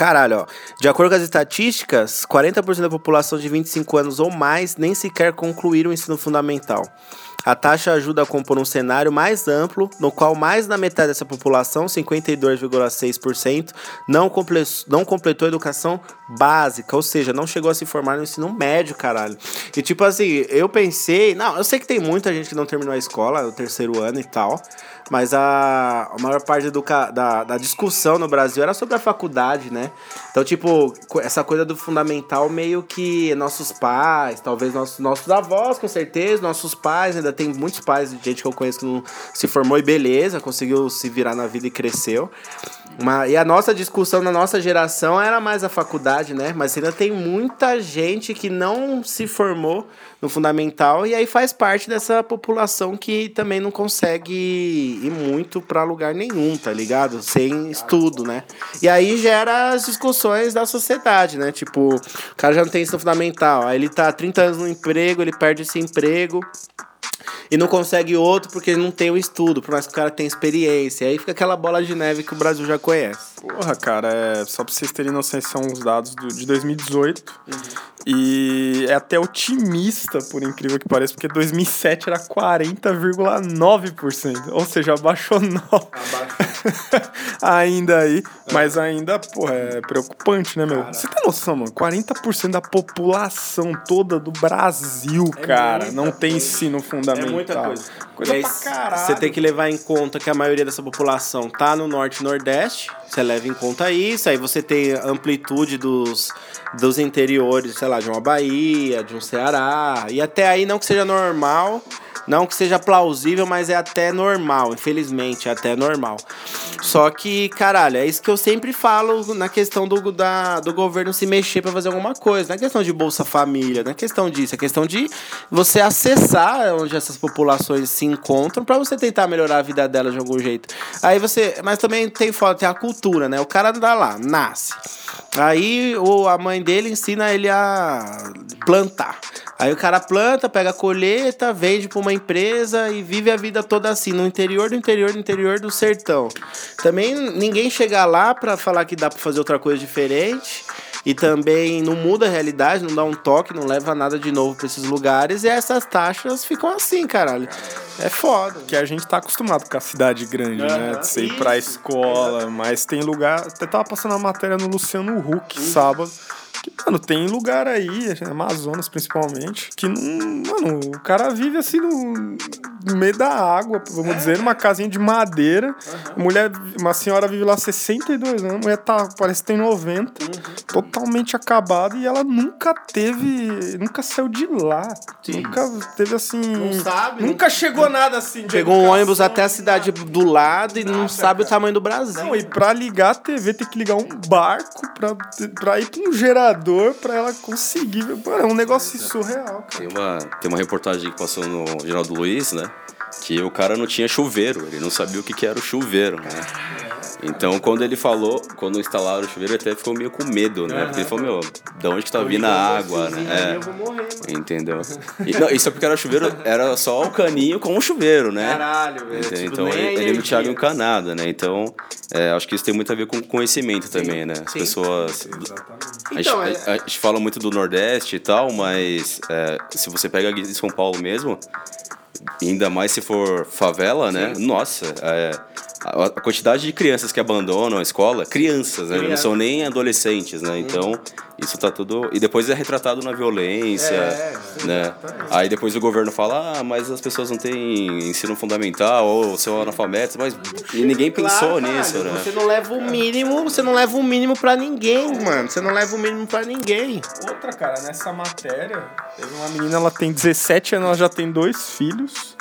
Caralho, ó. De acordo com as estatísticas, 40% da população de 25 anos ou mais nem sequer concluíram o ensino fundamental. A taxa ajuda a compor um cenário mais amplo, no qual mais da metade dessa população, 52,6%, não, não completou a educação básica, ou seja, não chegou a se formar no ensino médio, caralho. E tipo assim, eu pensei, não, eu sei que tem muita gente que não terminou a escola, o terceiro ano e tal, mas a, a maior parte do, da, da discussão no Brasil era sobre a faculdade, né? Então, tipo, essa coisa do fundamental meio que nossos pais, talvez nossos, nossos avós, com certeza, nossos pais, ainda tem muitos pais, gente que eu conheço que não se formou e beleza, conseguiu se virar na vida e cresceu. Uma, e a nossa discussão na nossa geração era mais a faculdade, né? Mas ainda tem muita gente que não se formou no fundamental e aí faz parte dessa população que também não consegue ir muito para lugar nenhum, tá ligado? Sem estudo, né? E aí gera as discussões da sociedade, né? Tipo, o cara já não tem ensino fundamental, aí ele tá 30 anos no emprego, ele perde esse emprego e não consegue outro porque não tem o estudo, por mais que o cara tenha experiência. Aí fica aquela bola de neve que o Brasil já conhece. Porra, cara, é, só pra vocês terem noção, são os dados do, de 2018. Uhum. E é até otimista, por incrível que pareça, porque 2007 era 40,9%. Ou seja, abaixou 9%. ainda aí. Mas ainda, porra, é preocupante, né, meu? Cara. Você tem noção, mano? 40% da população toda do Brasil, é cara, não tem ensino fundamental. É muita coisa. Coisa pra caralho. Você tem que levar em conta que a maioria dessa população tá no norte e nordeste. Você leva em conta isso, aí você tem amplitude dos, dos interiores, sei lá, de uma Bahia, de um Ceará. E até aí não que seja normal, não que seja plausível, mas é até normal, infelizmente, é até normal. Só que, caralho, é isso que eu sempre falo na questão do, da, do governo se mexer para fazer alguma coisa. Não é questão de Bolsa Família, não é questão disso, é questão de você acessar onde essas populações se encontram para você tentar melhorar a vida delas de algum jeito. Aí você. Mas também tem foda, tem a cultura, né? O cara dá lá, nasce. Aí o, a mãe dele ensina ele a plantar. Aí o cara planta, pega a colheita, vende para uma empresa e vive a vida toda assim, no interior do interior do interior do sertão. Também ninguém chega lá para falar que dá para fazer outra coisa diferente. E também não muda a realidade, não dá um toque, não leva nada de novo para esses lugares. E essas taxas ficam assim, caralho. É foda. Que a gente tá acostumado com a cidade grande, né? De você ir pra escola, mas tem lugar. Até tava passando a matéria no Luciano Huck uhum. sábado que, mano, tem lugar aí, Amazonas principalmente, que não. Mano, o cara vive assim no, no meio da água, vamos é. dizer, numa casinha de madeira. Uhum. Mulher, uma senhora vive lá 62 anos, a mulher tá, parece que tem 90, uhum. totalmente acabada, e ela nunca teve. Nunca saiu de lá. Sim. Nunca teve assim. Não sabe. Nunca não, chegou nada assim. Pegou um ônibus até a cidade do lado e não sabe cara. o tamanho do Brasil. Não, e pra ligar a TV tem que ligar um barco pra, pra ir pra um gerador gerador pra ela conseguir. é um negócio surreal, cara. Tem uma, tem uma reportagem que passou no Geraldo Luiz, né? Que o cara não tinha chuveiro, ele não sabia o que, que era o chuveiro, né? Então, quando ele falou, quando instalaram o chuveiro, ele até ficou meio com medo, né? Porque ele falou, meu, de onde que tá vindo a água, né? É. Eu vou morrer, Entendeu? E, não, isso é porque era chuveiro, era só o caninho com o chuveiro, né? Caralho, velho. Tipo, então, ele, ele não tinha água encanada, né? Então, é, acho que isso tem muito a ver com conhecimento também, né? As sim. Pessoas. A, então, gente, é... a, a, gente fala muito do Nordeste e tal, mas é, se você pega aqui em São Paulo mesmo, ainda mais se for favela, né? Nossa, é a, quantidade de crianças que abandonam a escola, crianças, né? Não são nem adolescentes, né? Então, isso tá tudo. E depois é retratado na violência, é, né? Aí depois o governo fala, ah, mas as pessoas não têm ensino fundamental, ou são analfabetos, mas e ninguém pensou claro, nisso, né? Você não leva o mínimo, você não leva o mínimo pra ninguém, mano. Você não leva o mínimo pra ninguém. Outra, cara, nessa matéria, teve uma menina, ela tem 17 anos, ela já tem dois filhos.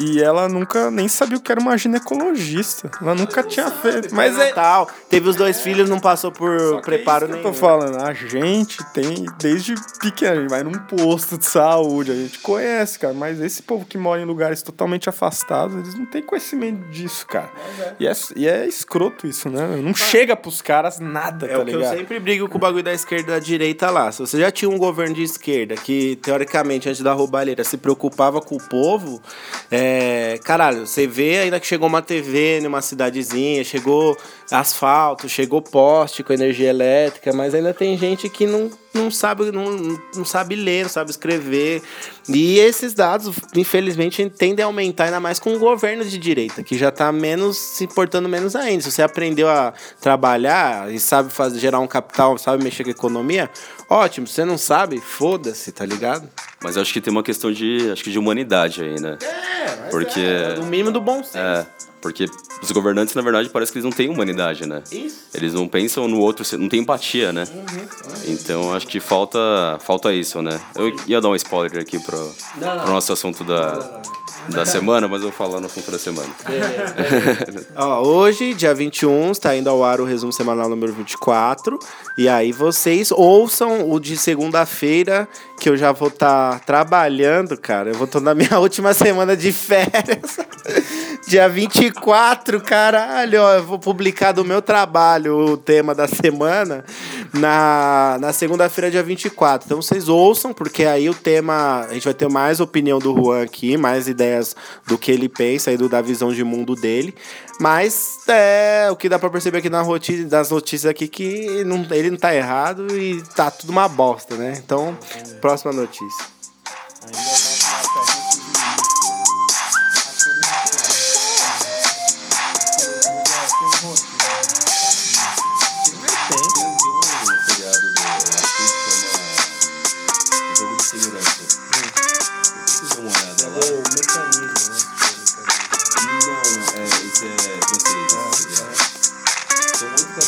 E ela nunca nem sabia o que era uma ginecologista. Ela nunca tinha feito. Mas é tal. Teve os dois filhos, não passou por Só preparo nenhum. Eu tô falando, a gente tem desde pequeno, a gente vai num posto de saúde, a gente conhece, cara. Mas esse povo que mora em lugares totalmente afastados, eles não têm conhecimento disso, cara. É. E, é, e é escroto isso, né? Não Mas... chega pros caras nada, é tá ligado? eu sempre brigo com o bagulho da esquerda e da direita lá. Se você já tinha um governo de esquerda que, teoricamente, antes da roubalheira, se preocupava com o povo, é, é, caralho, você vê ainda que chegou uma TV numa cidadezinha, chegou asfalto, chegou poste com energia elétrica, mas ainda tem gente que não, não, sabe, não, não sabe ler, não sabe escrever. E esses dados, infelizmente, tendem a aumentar ainda mais com o governo de direita, que já está menos se importando menos ainda. Se você aprendeu a trabalhar e sabe fazer, gerar um capital, sabe mexer com a economia, ótimo. Se você não sabe, foda-se, tá ligado? Mas acho que tem uma questão de, acho que de humanidade aí, né? É, Porque... É, do mínimo do bom senso. É. Porque os governantes, na verdade, parece que eles não têm humanidade, né? Isso. Eles não pensam no outro, não tem empatia, né? Uhum. Então acho que falta, falta isso, né? Eu ia dar um spoiler aqui pro, não, não. pro nosso assunto da, da semana, mas eu vou falar no assunto da semana. É. Ó, hoje, dia 21, está indo ao ar o resumo semanal número 24. E aí vocês ouçam o de segunda-feira, que eu já vou estar tá trabalhando, cara. Eu vou estar na minha última semana de férias. Dia 24, caralho, ó, eu vou publicar do meu trabalho o tema da semana. na, na segunda-feira, dia 24. Então vocês ouçam, porque aí o tema. A gente vai ter mais opinião do Juan aqui, mais ideias do que ele pensa e do, da visão de mundo dele. Mas é o que dá pra perceber aqui na das notícias aqui que não, ele não tá errado e tá tudo uma bosta, né? Então, próxima notícia.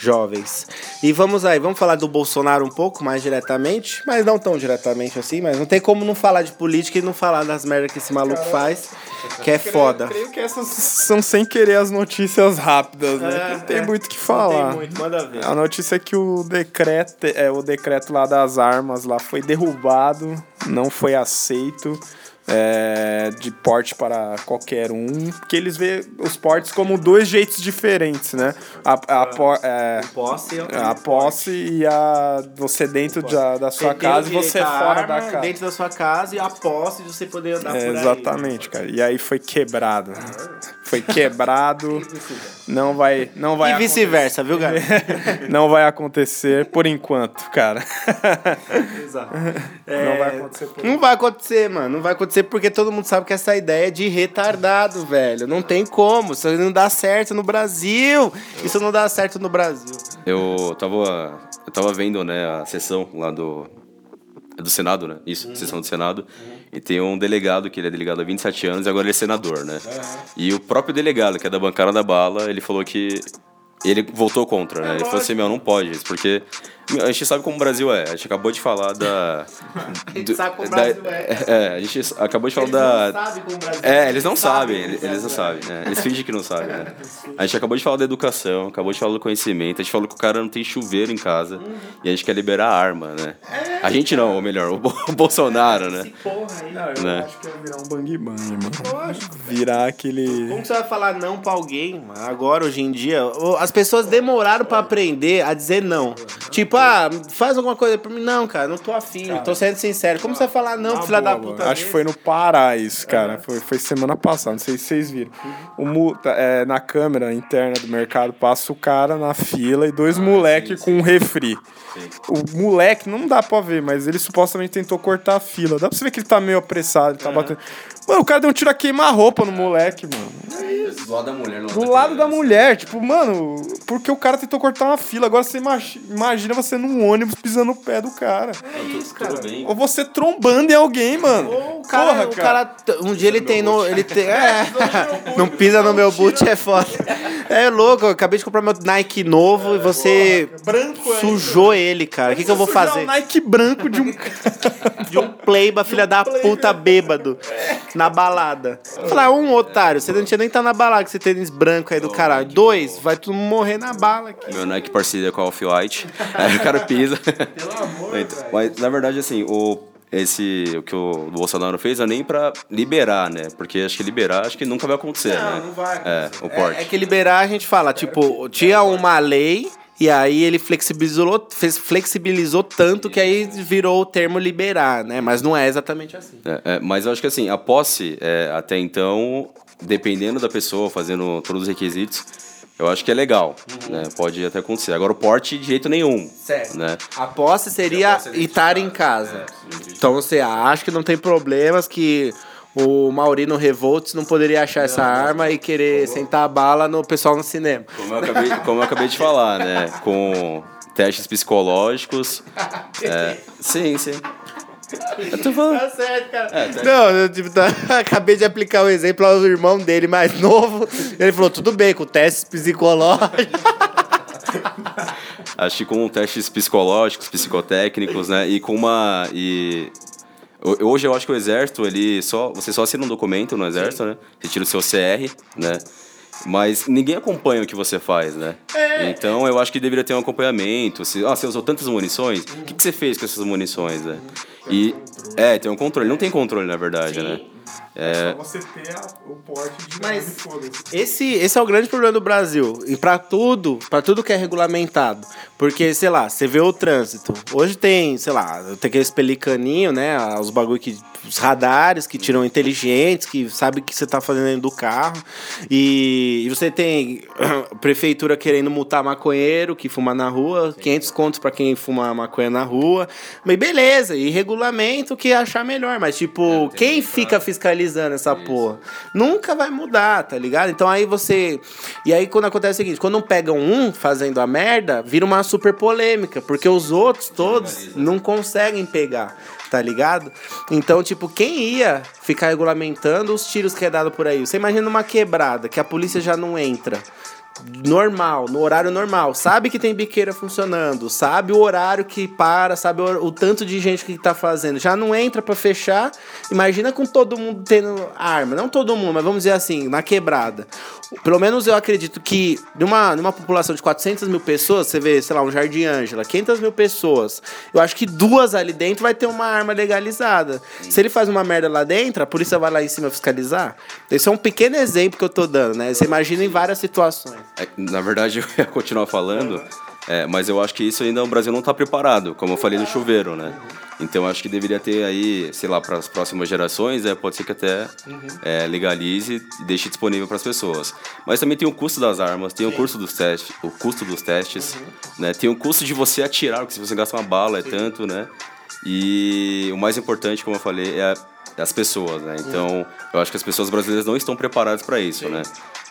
jovens. E vamos aí, vamos falar do Bolsonaro um pouco mais diretamente, mas não tão diretamente assim, mas não tem como não falar de política e não falar das merdas que esse maluco Caramba. faz, que é creio, foda. Creio que essas são sem querer as notícias rápidas, né? É, não tem é. muito o que falar. Não tem muito, manda ver. A notícia é que o decreto, é, o decreto lá das armas lá foi derrubado, não foi aceito é, de porte para qualquer um, porque eles vê os portes como dois jeitos diferentes, né? A, a, a, é, posse, a posse e a você dentro da, da sua casa e você fora da casa. Dentro da sua casa e a posse de você poder andar é, por aí. Exatamente, cara. E aí foi quebrado. Foi quebrado. não vai, não vai. E vice-versa, viu, cara? não vai acontecer por enquanto, cara. Exato. É, não vai acontecer. Por não vai acontecer, mano. Não vai acontecer porque todo mundo sabe que essa ideia é de retardado, velho. Não tem como. Isso não dá certo no Brasil. Isso não dá certo no Brasil. Eu tava, eu tava vendo, né, a sessão lá do, do Senado, né? Isso, uhum. sessão do Senado. Uhum. E tem um delegado, que ele é delegado há 27 anos e agora ele é senador, né? Uhum. E o próprio delegado, que é da bancada da bala, ele falou que ele voltou contra, né? Ele falou assim, meu, não pode isso, porque a gente sabe como o Brasil é. A gente acabou de falar da. a gente sabe como o Brasil da, é. É, a gente acabou de falar eles da. Não sabem como o Brasil é, eles não sabem, eles, eles não sabem. Né? Eles fingem que não sabem, né? A gente acabou de falar da educação, acabou de falar do conhecimento, a gente falou que o cara não tem chuveiro em casa uhum. e a gente quer liberar a arma, né? É, a gente não, ou melhor, o Bolsonaro, né? Esse porra aí. Não, eu né? acho que ia virar um bang bang, mano. Lógico. Virar aquele. Como você vai falar não pra alguém, mano? Agora, hoje em dia, as pessoas demoraram pra aprender a dizer não. Tipo, ah, faz alguma coisa pra mim. Não, cara, não tô afim, cara, tô sendo sincero. Como você vai falar não, filha da puta? Acho que foi no Pará isso, cara. Foi, foi semana passada, não sei se vocês viram. O multa, é, na câmera interna do mercado, passa o cara na fila e dois ah, moleque com um refri. Sim. O moleque, não dá pra ver, mas ele supostamente tentou cortar a fila. Dá pra você ver que ele tá meio apressado, ele tá batendo. Mano, o cara deu um tiro a queimar-roupa no moleque, mano. Do lado da mulher, não Do lado da mulher, tipo, mano, porque o cara tentou cortar uma fila. Agora você imagina você num ônibus pisando no pé do cara. É isso, cara. Ou você trombando em alguém, mano. Ou o cara, Porra, o cara. cara um dia ele tem no. Ele tem. É, não pisa no meu boot é foda. É louco, eu acabei de comprar meu Nike novo e você branco sujou ele, cara. O que, que eu vou fazer? Um Nike branco de um. de um playba, filha da puta bêbado. Na balada. Falar, um otário, você não tinha nem estar tá na balada com esse tênis branco aí do caralho. Dois, vai tu morrer na bala aqui. Meu Nike parceria com a Off-White. aí o cara pisa. Pelo amor, então, Mas, na verdade, assim, o esse o que o Bolsonaro fez é nem para liberar, né? Porque acho que liberar acho que nunca vai acontecer, não, né? Não, vai. É, o porte. É, é, que liberar a gente fala, tipo, tinha uma lei e aí ele flexibilizou, fez, flexibilizou tanto que aí virou o termo liberar, né? Mas não é exatamente assim. É, é, mas eu acho que assim, a posse, é, até então, dependendo da pessoa, fazendo todos os requisitos, eu acho que é legal, uhum. né? Pode até acontecer. Agora o porte de jeito nenhum. Certo. Né? A posse seria estar em casa. É, então você acha que não tem problemas que o Maurino Revolts não poderia achar essa arma e querer como... sentar a bala no pessoal no cinema. Como eu acabei, como eu acabei de falar, né? Com testes psicológicos. é, sim, sim. Eu tô falando. Tá certo, cara. É, tá... Não, eu tipo, tá... acabei de aplicar o um exemplo ao irmão dele mais novo. Ele falou: tudo bem, com testes psicológicos. Acho que com testes psicológicos, psicotécnicos, né? E com uma. E Hoje eu acho que o exército, ele só. Você só assina um documento no exército, Sim. né? Você tira o seu CR, né? Mas ninguém acompanha o que você faz, né? É. Então eu acho que deveria ter um acompanhamento. Se, ah, você usou tantas munições, o que, que você fez com essas munições, né? E. É, tem um controle. Não tem controle, na verdade, Sim. né? É, é só você ter a, o porte de Mas esse, esse é o grande problema do Brasil. E para tudo, para tudo que é regulamentado. Porque, sei lá, você vê o trânsito. Hoje tem, sei lá, tem aqueles pelicaninhos, né? Os bagulho que. Os radares que tiram inteligentes, que sabe o que você tá fazendo dentro do carro. E, e você tem prefeitura querendo multar maconheiro que fuma na rua, 500 contos para quem fuma maconha na rua. Mas beleza, e regulamento que achar melhor. Mas, tipo, é, quem fica fiscalizando fiscalizando essa Isso. porra. Nunca vai mudar, tá ligado? Então aí você. E aí quando acontece o seguinte: quando não pegam um fazendo a merda, vira uma super polêmica, porque os outros todos não conseguem pegar tá ligado? Então, tipo, quem ia ficar regulamentando os tiros que é dado por aí? Você imagina uma quebrada que a polícia já não entra normal, no horário normal, sabe que tem biqueira funcionando, sabe o horário que para, sabe o, o tanto de gente que tá fazendo, já não entra para fechar. Imagina com todo mundo tendo arma, não todo mundo, mas vamos dizer assim, na quebrada. Pelo menos eu acredito que numa, numa população de 400 mil pessoas, você vê, sei lá, um Jardim Ângela, 500 mil pessoas, eu acho que duas ali dentro vai ter uma arma legalizada. Se ele faz uma merda lá dentro, a polícia vai lá em cima fiscalizar. Esse é um pequeno exemplo que eu tô dando, né? Você imagina em várias situações. É, na verdade, eu ia continuar falando, é, mas eu acho que isso ainda o Brasil não está preparado, como eu falei no chuveiro, né? Então acho que deveria ter aí, sei lá, para as próximas gerações, é, pode ser que até uhum. é, legalize e deixe disponível para as pessoas. Mas também tem o custo das armas, tem Sim. o custo dos testes, o custo dos testes, uhum. né? Tem o custo de você atirar, porque se você gasta uma bala é tanto, né? E o mais importante, como eu falei, é, é as pessoas, né? Então, eu acho que as pessoas brasileiras não estão preparadas para isso, Sim. né?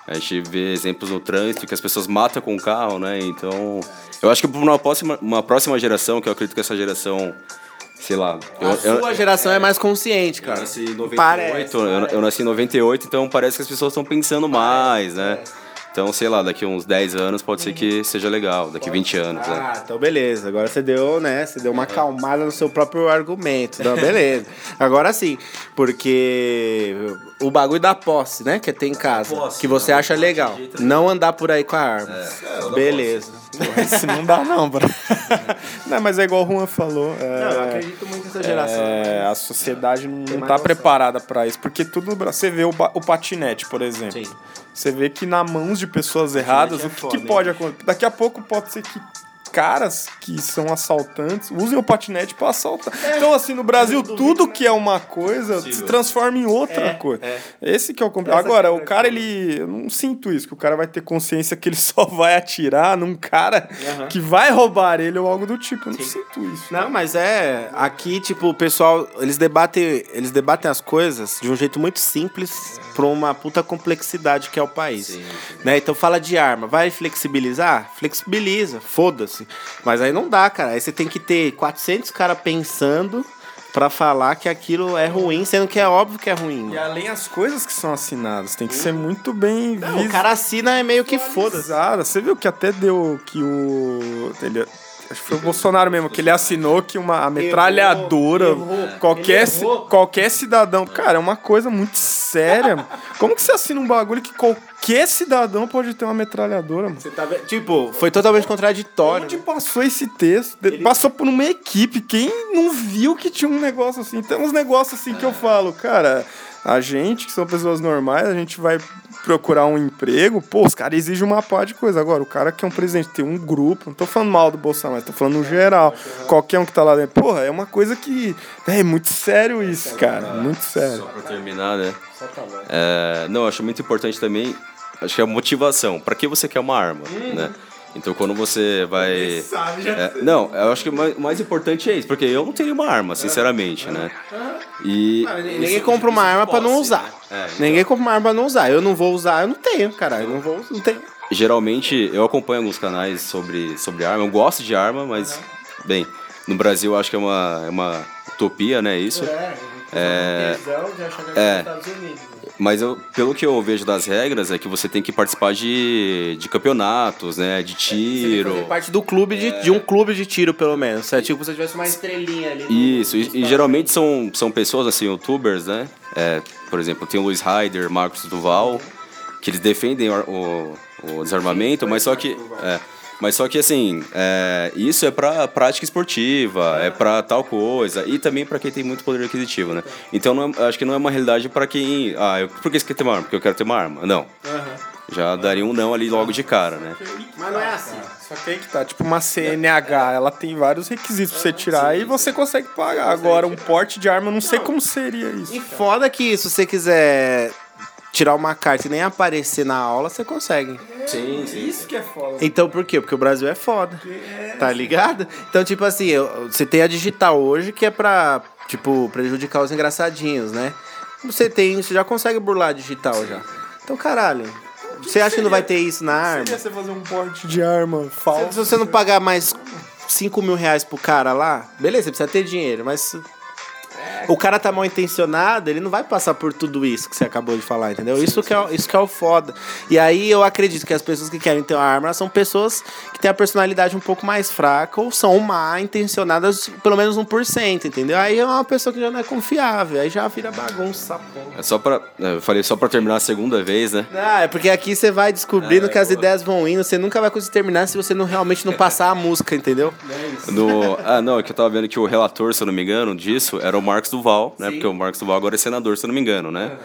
A gente vê exemplos no trânsito que as pessoas matam com o carro, né? Então, eu acho que para uma próxima, uma próxima geração, que eu acredito que essa geração sei lá. Eu, a sua geração é, é, mais consciente, cara. Eu nasci em 98, parece, eu, eu, nasci em 98, então parece que as pessoas estão pensando mais, né? Então, sei lá, daqui uns 10 anos pode ser que seja legal, daqui 20 anos. Né? Ah, né? então beleza. Agora você deu, né? Você deu uma acalmada no seu próprio argumento. Então, beleza. Agora sim, porque o bagulho da posse, né? Que tem em casa. Posse, que você acha legal. Não andar por aí com a arma. É, beleza. Porra, isso não dá, não, bro. não, mas é igual o Juan falou. É, não, eu acredito muito nessa geração. É, a sociedade não, não tá preparada para isso. Porque tudo. Você vê o, o patinete, por exemplo. Sim. Você vê que na mãos de pessoas erradas, é o que, foda, que pode acontecer? Daqui a pouco pode ser que caras que são assaltantes usem o patinete para assaltar. É. Então, assim, no Brasil, tudo que é uma coisa se transforma em outra é, coisa. É. Esse que é o complicado. Agora, o cara, ele. Eu não sinto isso, que o cara vai ter consciência que ele só vai atirar num cara uhum. que vai roubar ele ou algo do tipo. Eu não Sim. sinto isso. Não, mas é. Aqui, tipo, o pessoal, eles debatem, eles debatem as coisas de um jeito muito simples pra uma puta complexidade que é o país. Sim. Né? Então fala de arma. Vai flexibilizar? Flexibiliza. Foda-se. Mas aí não dá, cara. Aí você tem que ter 400 caras pensando para falar que aquilo é ruim, sendo que é óbvio que é ruim. E além as coisas que são assinadas, tem que ser muito bem não, O cara assina é meio que foda. Você viu que até deu que o ele, Acho que foi o Bolsonaro mesmo, que ele assinou que uma a metralhadora, errou, errou. Qualquer, qualquer cidadão. Cara, é uma coisa muito séria. Como que você assina um bagulho que qualquer cidadão pode ter uma metralhadora, mano? Tá tipo, foi totalmente contraditório. Onde passou esse texto? Ele... Passou por uma equipe. Quem não viu que tinha um negócio assim? Tem uns negócios assim que eu falo, cara. A gente, que são pessoas normais, a gente vai procurar um emprego, pô, os caras exigem uma pá de coisa. Agora, o cara que é um presidente, tem um grupo, não tô falando mal do Bolsonaro, tô falando no geral. Qualquer um que tá lá dentro. Porra, é uma coisa que. É muito sério isso, cara. Muito sério. Só pra terminar, né? É, não, acho muito importante também. Acho que é a motivação. Pra que você quer uma arma, né? Então quando você vai. Sabe, já é, não, eu acho que o mais, mais, importante é isso, porque eu não teria uma arma, sinceramente, né? E. Não, ninguém compra uma arma para não usar. É, então... Ninguém compra uma arma pra não usar. Eu não vou usar, eu não tenho, cara. Eu não vou. Não tenho. Geralmente eu acompanho alguns canais sobre, sobre arma. Eu gosto de arma, mas, bem, no Brasil eu acho que é uma, é uma utopia, né? Isso. É. É, é, mas eu, pelo que eu vejo das regras, é que você tem que participar de, de campeonatos, né? De tiro. Você parte do clube, de, é. de um clube de tiro, pelo menos. É tipo se você tivesse uma estrelinha ali. Isso, no e, e, geralmente são, são pessoas, assim, youtubers, né? É, por exemplo, tem o Luiz Ryder, Marcos Duval, que eles defendem o, o, o desarmamento, mas só que. É, mas só que assim, é, isso é para prática esportiva, é para tal coisa e também para quem tem muito poder aquisitivo, né? Então não é, acho que não é uma realidade para quem, ah, eu, por que você quer ter uma arma? Porque eu quero ter uma arma. Não. Uhum. Já daria um não ali logo de cara, né? Mas não é assim. Só que aí que tá, tipo uma CNH, ela tem vários requisitos pra você tirar e você consegue pagar. Agora, um porte de arma, eu não sei como seria isso. E foda que se você quiser tirar uma carta e nem aparecer na aula, você consegue. Sim, sim. Isso que é foda. Então por quê? Porque o Brasil é foda. É... Tá ligado? Então, tipo assim, eu, você tem a digital hoje que é pra, tipo, prejudicar os engraçadinhos, né? Você tem, você já consegue burlar a digital já. Então, caralho. Você acha que não vai ter isso na arma? Seria você fazer um porte de arma falso. Se você não pagar mais 5 mil reais pro cara lá, beleza, você precisa ter dinheiro, mas o cara tá mal intencionado, ele não vai passar por tudo isso que você acabou de falar, entendeu? Isso que, é, isso que é o foda. E aí eu acredito que as pessoas que querem ter uma arma são pessoas que têm a personalidade um pouco mais fraca ou são mal intencionadas pelo menos 1%, entendeu? Aí é uma pessoa que já não é confiável, aí já vira bagunça, É só pra. É, eu falei só pra terminar a segunda vez, né? Ah, é porque aqui você vai descobrindo é, que as ideias vão indo, você nunca vai conseguir terminar se você não realmente não passar a música, entendeu? No, ah, não, é que eu tava vendo que o relator, se eu não me engano, disso era o Marcos Duval, né? Sim. Porque o Marcos Duval agora é senador, se eu não me engano, né?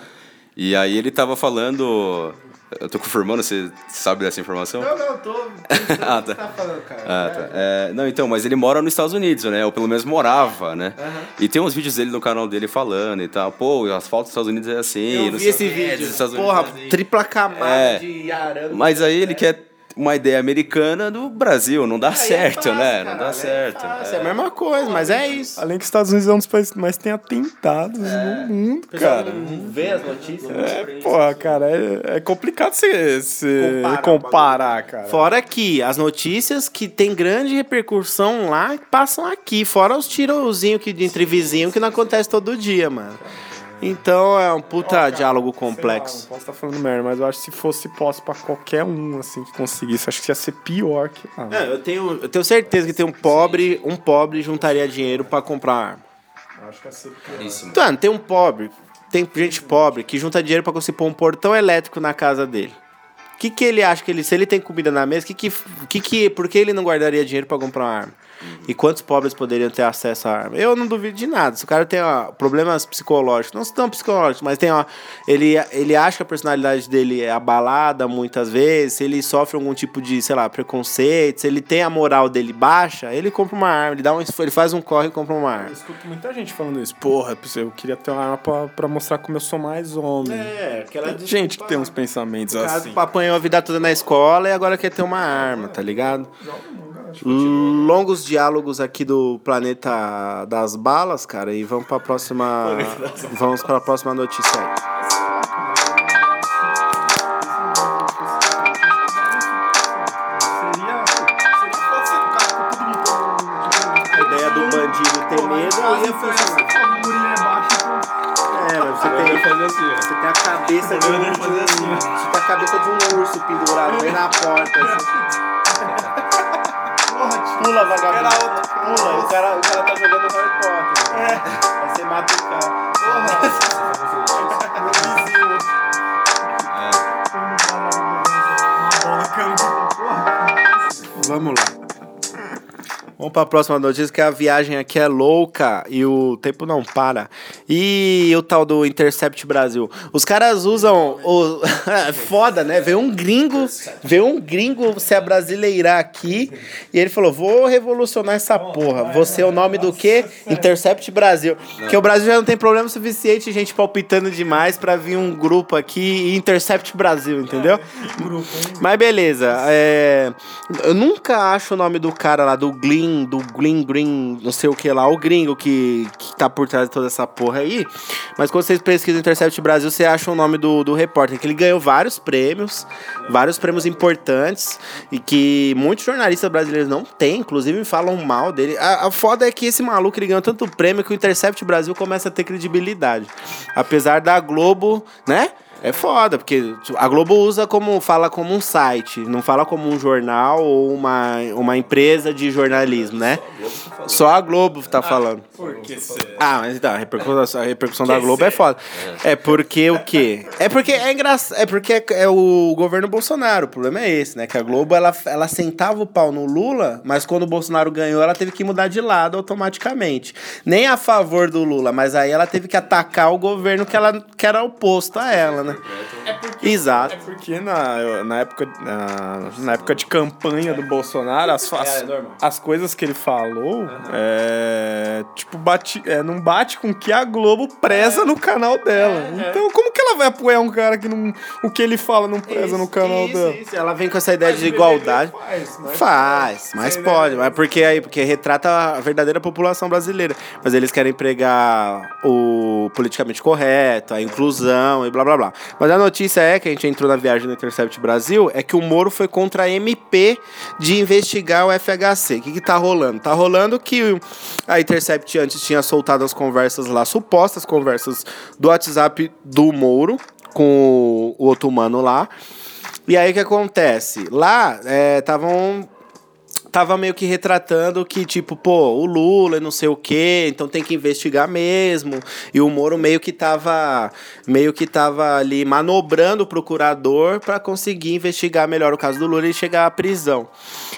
E aí ele tava falando. Eu tô confirmando, você sabe dessa informação? Não, não, tô. ah, tá. tá falando, cara. Ah, tá. É, não, então, mas ele mora nos Estados Unidos, né? Ou pelo menos morava, né? Uhum. E tem uns vídeos dele no canal dele falando e tal. Pô, as fotos dos Estados Unidos é assim. Eu vi esse vídeo. Porra, é assim. tripla camada é, de arame. Mas aí ele quer uma ideia americana do Brasil. Não dá Aí certo, é fácil, né? Cara, não dá é certo. Fácil, é. a mesma coisa, mas é isso. Além que os Estados Unidos é um dos países que mais tem atentados é. no mundo, cara. Vê as notícias. É, porra, cara, é, é complicado você, você comparar, comparar cara. Fora que as notícias que tem grande repercussão lá passam aqui. Fora os tirozinhos que, entre vizinhos que não acontece todo dia, mano. Então é um puta oh, diálogo complexo. Lá, não posso estar tá falando merda, mas eu acho que se fosse posse pra qualquer um, assim, que conseguisse, acho que ia ser pior que. Ah, é, eu, tenho, eu tenho certeza que tem um pobre, um pobre juntaria dinheiro pra comprar arma. Acho que ia ser pior. Então, tem um pobre, tem gente pobre que junta dinheiro pra conseguir pôr um portão elétrico na casa dele. O que, que ele acha que ele. Se ele tem comida na mesa, que que, que, que, por que ele não guardaria dinheiro pra comprar uma arma? E quantos pobres poderiam ter acesso à arma? Eu não duvido de nada. Se o cara tem ó, problemas psicológicos, não tão psicológicos, mas tem, ó, ele, ele acha que a personalidade dele é abalada muitas vezes, se ele sofre algum tipo de, sei lá, preconceito, se ele tem a moral dele baixa, ele compra uma arma, ele, dá um, ele faz um corre e compra uma arma. Eu escuto muita gente falando isso. Porra, eu queria ter uma arma pra, pra mostrar como eu sou mais homem. É, aquela tem gente que tem uns pensamentos o assim. O cara apanhou a vida toda na escola e agora quer ter uma arma, tá ligado? Longos diálogos aqui do planeta das balas, cara, e vamos para a próxima vamos para a próxima notícia aí. A ideia do bandido ter medo ia funcionar. É, mas você tem, assim, você tem a cabeça de um, você tem a cabeça de um urso pendurado aí na porta. Assim. Pula, vagabundo. Pula. O cara, o cara tá jogando Harry Potter. É. Aí você mata o cara. Porra. É. Vamos lá. Vamos para a próxima notícia, que a viagem aqui é louca e o tempo não para. E o tal do Intercept Brasil. Os caras usam. O... Foda, né? Veio um gringo, veio um gringo se abrasileirar aqui e ele falou: vou revolucionar essa porra. Você é o nome do quê? Intercept Brasil. Porque o Brasil já não tem problema suficiente, gente palpitando demais para vir um grupo aqui e Intercept Brasil, entendeu? Mas beleza. É... Eu nunca acho o nome do cara lá, do Glyn do Green Green, não sei o que lá, o gringo que, que tá por trás de toda essa porra aí. Mas quando vocês pesquisam Intercept Brasil, você acha o nome do, do repórter, que ele ganhou vários prêmios, vários prêmios importantes, e que muitos jornalistas brasileiros não têm, inclusive falam mal dele. A, a foda é que esse maluco ele ganhou tanto prêmio que o Intercept Brasil começa a ter credibilidade. Apesar da Globo, né? É foda, porque a Globo usa como, fala como um site, não fala como um jornal ou uma, uma empresa de jornalismo, né? Só a Globo tá falando. Por que será? Ah, mas então, a repercussão, a repercussão da Globo é foda. É porque o quê? É porque é engraçado. É porque é, é o governo Bolsonaro. O problema é esse, né? Que a Globo ela, ela sentava o pau no Lula, mas quando o Bolsonaro ganhou, ela teve que mudar de lado automaticamente. Nem a favor do Lula, mas aí ela teve que atacar o governo que, ela, que era oposto a ela, né? É porque, Exato. é porque na, na, época, na, na época de campanha do Bolsonaro, as, as, É, as coisas que ele falou, é, tipo, bate, é, não bate com o que a Globo preza no canal dela. Então, como que ela vai apoiar um cara que não, o que ele fala não preza no canal isso, dela? isso. Ela vem com essa ideia de igualdade. Faz, mas- Faz, mas pode. Mas porque aí, porque retrata a verdadeira população brasileira. Mas eles querem pregar o politicamente correto, a inclusão e blá blá blá. Mas a notícia é que a gente entrou na viagem do Intercept Brasil, é que o Moro foi contra a MP de investigar o FHC. O que, que tá rolando? Tá rolando que a Intercept antes tinha soltado as conversas lá, supostas conversas do WhatsApp do Moro com o outro mano lá. E aí o que acontece? Lá estavam. Tava meio que retratando que, tipo, pô, o Lula não sei o quê, então tem que investigar mesmo. E o Moro meio que tava. Meio que tava ali manobrando o procurador para conseguir investigar melhor o caso do Lula e chegar à prisão.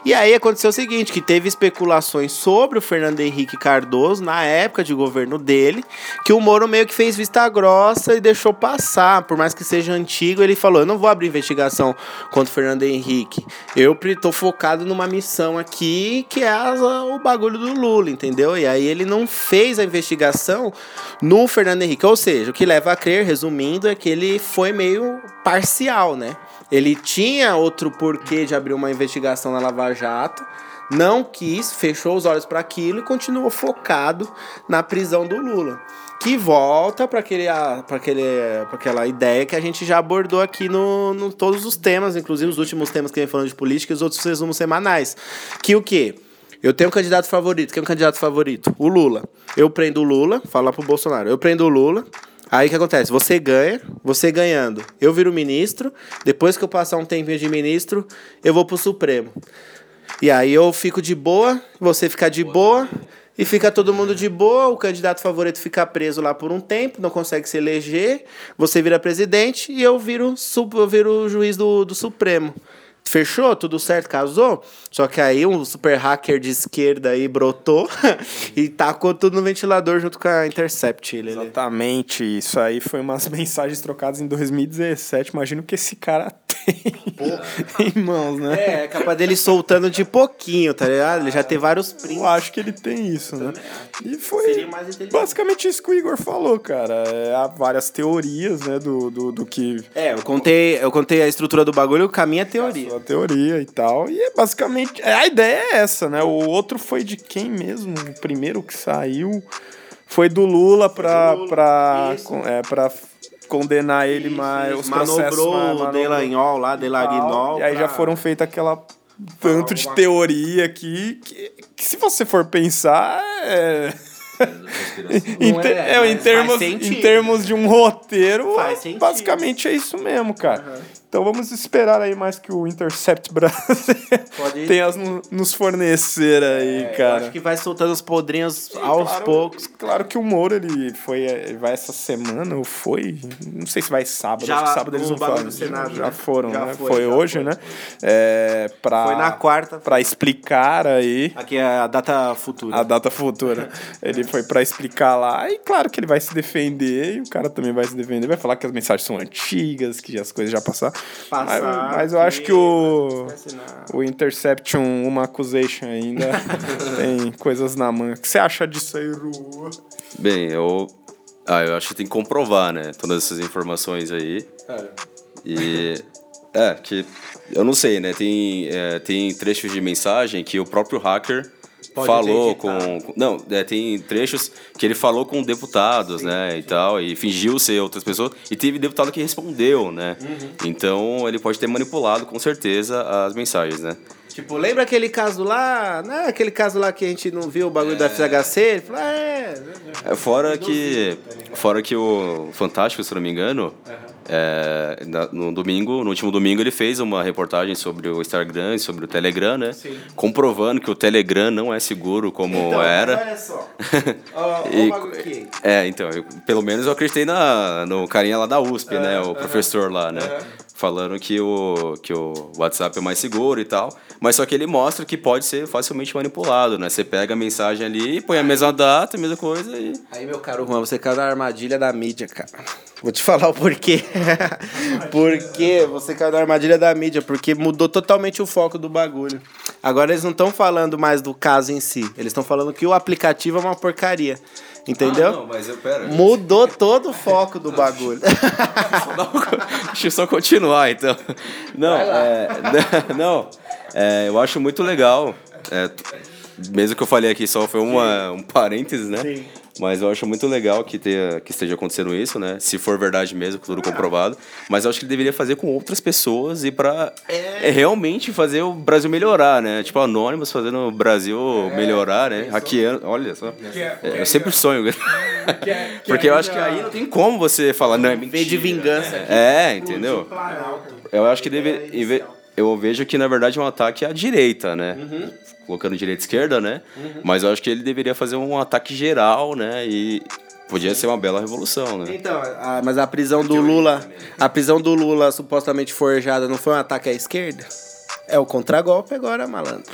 E aí aconteceu o seguinte: que teve especulações sobre o Fernando Henrique Cardoso na época de governo dele, que o Moro meio que fez vista grossa e deixou passar, por mais que seja antigo, ele falou: "Eu não vou abrir investigação contra o Fernando Henrique. Eu tô focado numa missão aqui que é o bagulho do Lula, entendeu? E aí ele não fez a investigação no Fernando Henrique, ou seja, o que leva a crer, resumindo, é que ele foi meio parcial, né? Ele tinha outro porquê de abrir uma investigação na Lava Jato, não quis, fechou os olhos para aquilo e continuou focado na prisão do Lula. Que volta para aquele, para aquele, pra aquela ideia que a gente já abordou aqui no, no todos os temas, inclusive os últimos temas que vem falando de política e os outros resumos semanais. Que o quê? Eu tenho um candidato favorito. Quem é um candidato favorito? O Lula. Eu prendo o Lula, falo lá pro Bolsonaro. Eu prendo o Lula. Aí o que acontece? Você ganha, você ganhando. Eu viro ministro. Depois que eu passar um tempinho de ministro, eu vou pro Supremo. E aí eu fico de boa, você fica de boa, e fica todo mundo de boa, o candidato favorito fica preso lá por um tempo, não consegue se eleger, você vira presidente e eu viro, eu viro juiz do, do Supremo. Fechou? Tudo certo? Casou? Só que aí um super hacker de esquerda aí brotou e tacou tudo no ventilador junto com a Intercept. Ele- Exatamente, isso aí foi umas mensagens trocadas em 2017. Imagino que esse cara em mãos, né? É, é capaz dele soltando de pouquinho, tá ligado? Ele já tem vários prints. Eu acho que ele tem isso, né? E foi basicamente isso que o Igor falou, cara. É, há várias teorias, né, do, do, do que É, eu contei, eu contei a estrutura do bagulho, o caminho é teoria. a teoria e tal. E é basicamente. é, A ideia é essa, né? O outro foi de quem mesmo? O primeiro que saiu foi do Lula pra, Lula, pra, é, pra condenar ele, mas os processos. Manobrou ma- o manobrou Delagnol lá, Delagnol. e aí já pra- foram feitas aquela tanto de teoria aqui que, que se você for pensar é... em, é, é, em, termos, em termos de um roteiro, basicamente é isso mesmo, cara. Então vamos esperar aí mais que o Intercept Brasil tenha no- nos fornecer aí, É, cara. acho que vai soltando os podrinhos aos Claro- poucos. Claro que o Moro, ele foi, ele vai essa semana, ou foi? Não sei se vai sábado, Já acho que sábado eles vão falar. do Senado, já né? foram, Já né? foi, Foi, já hoje, foi. né? É, pra, Foi na quarta. Pra explicar aí Aqui é a data futura. a data futura. Ele foi pra explicar lá, e claro que ele vai se defender, e o cara também vai se defender, vai falar que as mensagens são antigas, que as coisas já passaram. Passar, mas, mas eu acho que o, o Interception, uma accusation ainda, tem coisas na manga. O que você acha disso aí, Ru? Bem, eu. Ah, eu acho que tem que comprovar, né? Todas essas informações aí. E. É, que. Eu não sei, né? Tem, é, tem trechos de mensagem que o próprio hacker Pode falou com, com- Não, é, tem trechos que ele falou com deputados, né? E tal, e fingiu ser outras pessoas. E teve deputado que respondeu, né? Uhum. Então ele pode ter manipulado com certeza as mensagens, né? Tipo, lembra aquele caso lá? Né? Aquele caso lá que a gente não viu o bagulho da FHC? Ele falou, ah, é. É, Fora que, fora que o Fantástico, se não me engano, é, no domingo, no último domingo, ele fez uma reportagem sobre o Instagram e sobre o Telegram, né? Comprovando que o Telegram não é seguro como Então, era. Olha só. E- é, então, eu- pelo menos eu acreditei na, no carinha lá da USP, né? O professor lá, né? Falando que o, que o WhatsApp é mais seguro e tal. Mas só que ele mostra que pode ser facilmente manipulado, né? Você pega a mensagem ali, põe a mesma data, a mesma coisa e. Aí, meu caro Juan, você caiu na armadilha da mídia, cara. Vou te falar o porquê. Por que você caiu na armadilha da mídia? Porque mudou totalmente o foco do bagulho. Agora eles não estão falando mais do caso em si. Eles estão falando que o aplicativo é uma porcaria. Entendeu? Ah, não, mas eu pera. Mudou todo o foco do bagulho. Deixa eu só continuar, então. Não, é, não é, eu acho muito legal. é, mesmo que eu falei aqui só foi uma, um parênteses, né? Sim. Mas eu acho muito legal que, tenha, que esteja acontecendo isso, né? Se for verdade mesmo, tudo comprovado. Mas eu acho que ele deveria fazer com outras pessoas e pra é, realmente fazer o Brasil melhorar, né? Tipo, Anônimos fazendo o Brasil melhorar, né? Hackeando. Olha só. É, eu sempre sonho. Porque eu acho que aí não tem como você falar, não, é mentira. De vingança. É, entendeu? Eu acho que deve. em ve- Eu vejo que, na verdade, é um ataque à direita, né? Colocando direita e esquerda, né? Mas eu acho que ele deveria fazer um ataque geral, né? E podia ser uma bela revolução, né? Então, a- mas a prisão do Lula, a prisão do Lula supostamente forjada não foi um ataque à esquerda? É o contragolpe agora, malandro.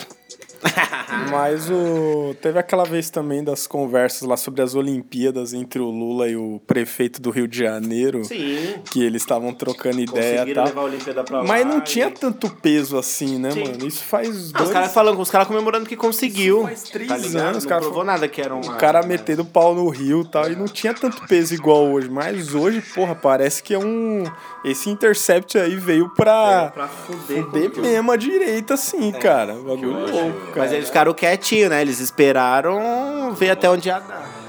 Mas o teve aquela vez também das conversas lá sobre as Olimpíadas entre o Lula e o prefeito do Rio de Janeiro. Sim. Que eles estavam trocando ideia e tal. levar a Olimpíada pra lá. Mas não e- tinha tanto peso assim, né, Sim. mano? Isso faz Não, dois... os caras falando, os caras comemorando que conseguiu. faz três tá anos, os não cara provou nada que era um. O cara metendo pau no rio e tal, e não tinha tanto peso igual hoje. Mas hoje, porra, parece que é um. Esse Intercept aí veio pra. pra fuder. fuder mesmo a direita, assim, cara. O bagulho louco, cara. Mas eles ficaram quietinhos, né? Eles esperaram ver até onde ia dar.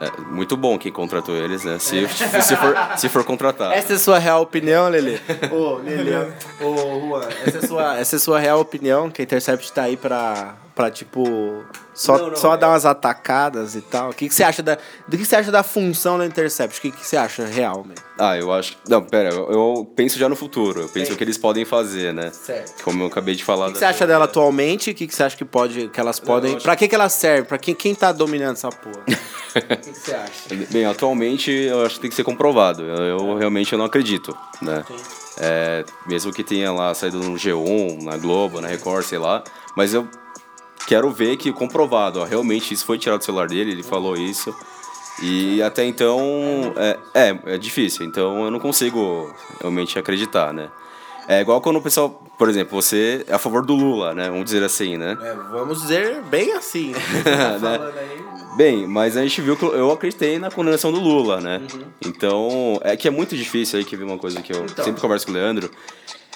É, muito bom quem contratou eles, né? Se, se, for, se for contratar. Essa é a sua real opinião, Lele? Ô, Lele. Ô, Juan, essa é, sua, essa é a sua real opinião? Que a Intercept tá aí pra, pra tipo, só, Não, não, só é- dar umas atacadas e tal. O que, que você acha da. Do que você acha da função da Intercept? O que, que você acha real, mesmo? Ah, eu acho. Não, pera, eu, eu penso já no futuro. Eu penso Sim. o que eles podem fazer, né? Certo. Como eu acabei de falar. O que, que você acha dela atualmente? O que, que você acha que pode. que elas podem. acho- Pra que, que elas servem? Pra quem, quem tá dominando essa porra? O que, que você acha? Bem, atualmente eu acho que tem que ser comprovado. Eu, eu realmente eu não acredito, né? É, mesmo que tenha lá saído no G1, na Globo, na Record, sei lá. Mas eu quero ver que comprovado, ó, realmente isso foi tirado do celular dele, ele falou isso. E até então é, é, é difícil, então eu não consigo realmente acreditar, né? É igual quando o pessoal, por exemplo, você é a favor do Lula, né? Vamos dizer assim, né? É, vamos dizer bem assim. Né? Bem, mas a gente viu que eu acreditei na condenação do Lula, né? Então, é que é muito difícil aí que vi uma coisa que eu Então. sempre converso com o Leandro.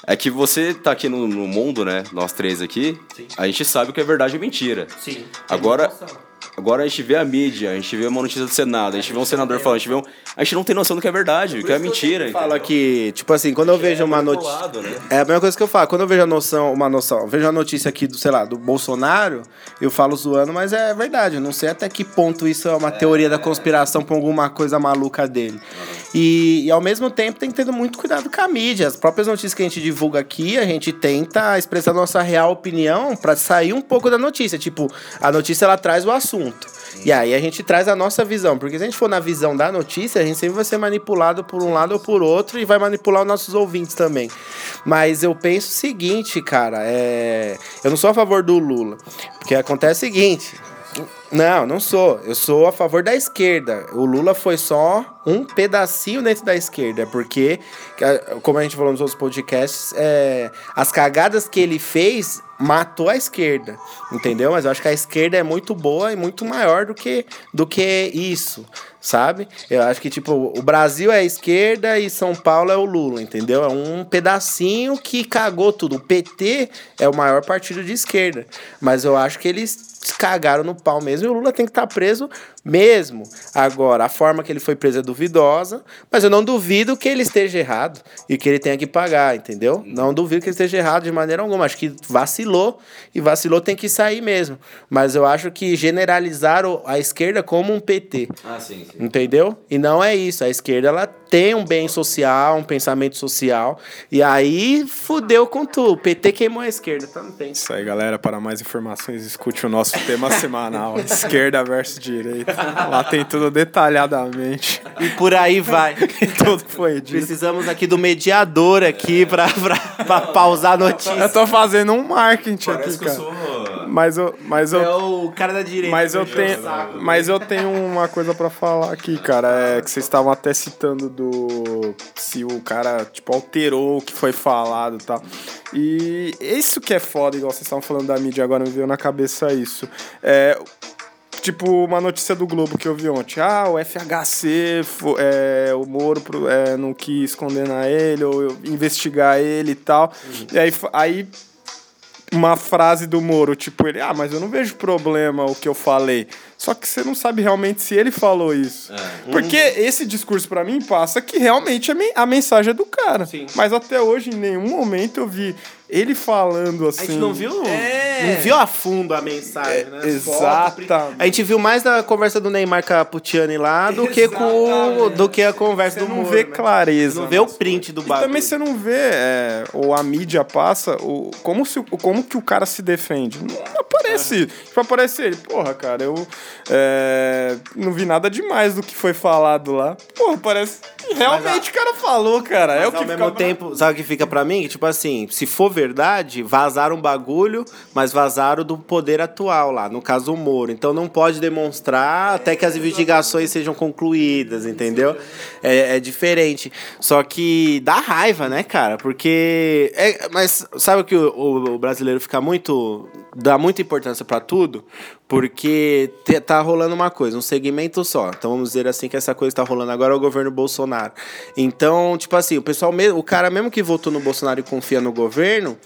É que você tá aqui no, no mundo, né? Nós três aqui, Sim. a gente sabe o que é verdade e mentira. Sim. Agora, agora a gente vê a mídia, a gente vê uma notícia do Senado, a gente vê um senador falando, a gente vê um. A gente não tem noção do que é verdade, do que é mentira. Fala entendeu? que, tipo assim, quando eu vejo uma notícia. né? É a mesma coisa que eu falo. Quando eu vejo a noção, uma noção, eu vejo a notícia aqui do, sei lá, do Bolsonaro, eu falo zoando, mas é verdade. Eu não sei até que ponto isso é uma teoria da conspiração pra alguma coisa maluca dele. E, e ao mesmo tempo tem que ter muito cuidado com a mídia. As próprias notícias que a gente divulga aqui, a gente tenta expressar nossa real opinião pra sair um pouco da notícia. Tipo, a notícia ela traz o assunto. E aí a gente traz a nossa visão. Porque se a gente for na visão da notícia, a gente sempre vai ser manipulado por um lado ou por outro e vai manipular os nossos ouvintes também. Mas eu penso o seguinte, cara, é... eu não sou a favor do Lula. Porque acontece o seguinte. Não, não sou. Eu sou a favor da esquerda. O Lula foi só um pedacinho dentro da esquerda, porque, como a gente falou nos outros podcasts, é, as cagadas que ele fez matou a esquerda, entendeu? Mas eu acho que a esquerda é muito boa e muito maior do que, do que isso, sabe? Eu acho que, tipo, o Brasil é a esquerda e São Paulo é o Lula, entendeu? É um pedacinho que cagou tudo. O PT é o maior partido de esquerda, mas eu acho que eles cagaram no pau mesmo e o Lula tem que estar tá preso mesmo. Agora, a forma que ele foi preso é duvidosa, mas eu não duvido que ele esteja errado e que ele tenha que pagar, entendeu? Não duvido que ele esteja errado de maneira alguma. Acho que vacilou e vacilou tem que sair mesmo. Mas eu acho que generalizar a esquerda como um PT. Ah, sim, sim. Entendeu? E não é isso. A esquerda ela tem um bem social, um pensamento social. E aí fudeu com tudo. O PT queimou a esquerda, então não tem. Isso aí, galera. Para mais informações, escute o nosso tema semanal: esquerda versus direita. Lá tem tudo detalhadamente. E por aí vai. e tudo foi dito. Precisamos aqui do mediador aqui pra, pra, pra pausar a notícia. Eu tô fazendo um marketing Parece aqui, cara. Eu sou... Mas eu, mas eu, é o cara da direita. Mas eu tenho, mas eu tenho uma coisa para falar aqui, cara. É que vocês estavam até citando do se o cara tipo alterou o que foi falado, e tal. E isso que é foda, igual vocês estavam falando da mídia agora me veio na cabeça isso. É, Tipo, uma notícia do Globo que eu vi ontem. Ah, o FHC, é, o Moro é, não quis condenar ele ou investigar ele e tal. Uhum. E aí, aí uma frase do Moro, tipo, ele, ah, mas eu não vejo problema o que eu falei. Só que você não sabe realmente se ele falou isso. É. Porque uhum. esse discurso para mim passa que realmente a, a mensagem é do cara. Sim. Mas até hoje, em nenhum momento eu vi ele falando assim. A gente não viu, é. não viu a fundo a mensagem, né? Exato. A gente viu mais da conversa do Neymar com a Putiani lá do que com do que a conversa você do não vê né? clareza. Não vê o print do bagulho. E também você não vê, é, ou a mídia passa, o, como, se, como que o cara se defende. Não aparece. É. Tipo, aparece ele. Porra, cara, eu é, não vi nada demais do que foi falado lá. Porra, parece. Realmente o cara falou, cara. é o que ao mesmo tempo, sabe o que fica para mim? Tipo assim, se for verdade, vazaram bagulho, mas vazaram do poder atual lá, no caso o Moro. Então não pode demonstrar até que as investigações sejam concluídas, entendeu? É, é diferente. Só que dá raiva, né, cara? Porque. É, mas sabe que o, o, o brasileiro fica muito. dá muita importância para tudo? Porque tá rolando uma coisa, um segmento só. Então vamos dizer assim que essa coisa tá rolando agora é o governo Bolsonaro. Então, tipo assim, o pessoal mesmo, o cara mesmo que votou no Bolsonaro e confia no governo,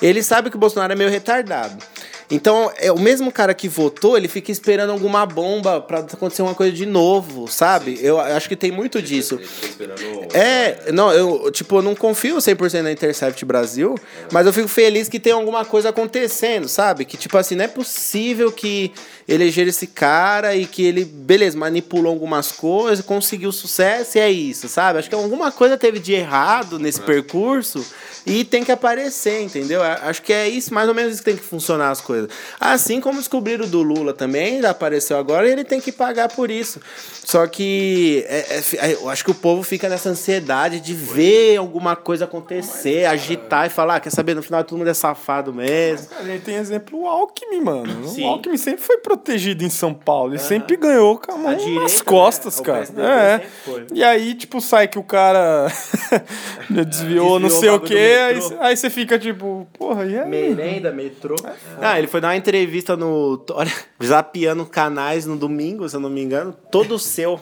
ele sabe que o Bolsonaro é meio retardado. Então, é o mesmo cara que votou, ele fica esperando alguma bomba para acontecer uma coisa de novo, sabe? Eu acho que tem muito disso. É, não, eu, tipo, eu não confio 100% na Intercept Brasil, mas eu fico feliz que tem alguma coisa acontecendo, sabe? Que, tipo assim, não é possível que eleger esse cara e que ele, beleza, manipulou algumas coisas, conseguiu sucesso e é isso, sabe? Acho que alguma coisa teve de errado nesse é. percurso e tem que aparecer, entendeu? Acho que é isso, mais ou menos isso que tem que funcionar as coisas. Assim como descobriram do Lula também, já apareceu agora, e ele tem que pagar por isso. Só que é, é, eu acho que o povo fica nessa ansiedade de ver alguma coisa acontecer, agitar e falar, ah, quer saber, no final todo mundo é safado mesmo. a gente tem exemplo o Alckmin, mano. Sim. O Alckmin sempre foi protegido em São Paulo, ele sempre ganhou com a mão direita, nas costas, né? cara. É. E aí, tipo, sai que o cara desviou, desviou não sei o quê, aí, aí você fica tipo, porra, e aí? Merenda, metrô. É ah, ele foi dar uma entrevista no. Olha, zapeando canais no domingo, se eu não me engano, todo seu.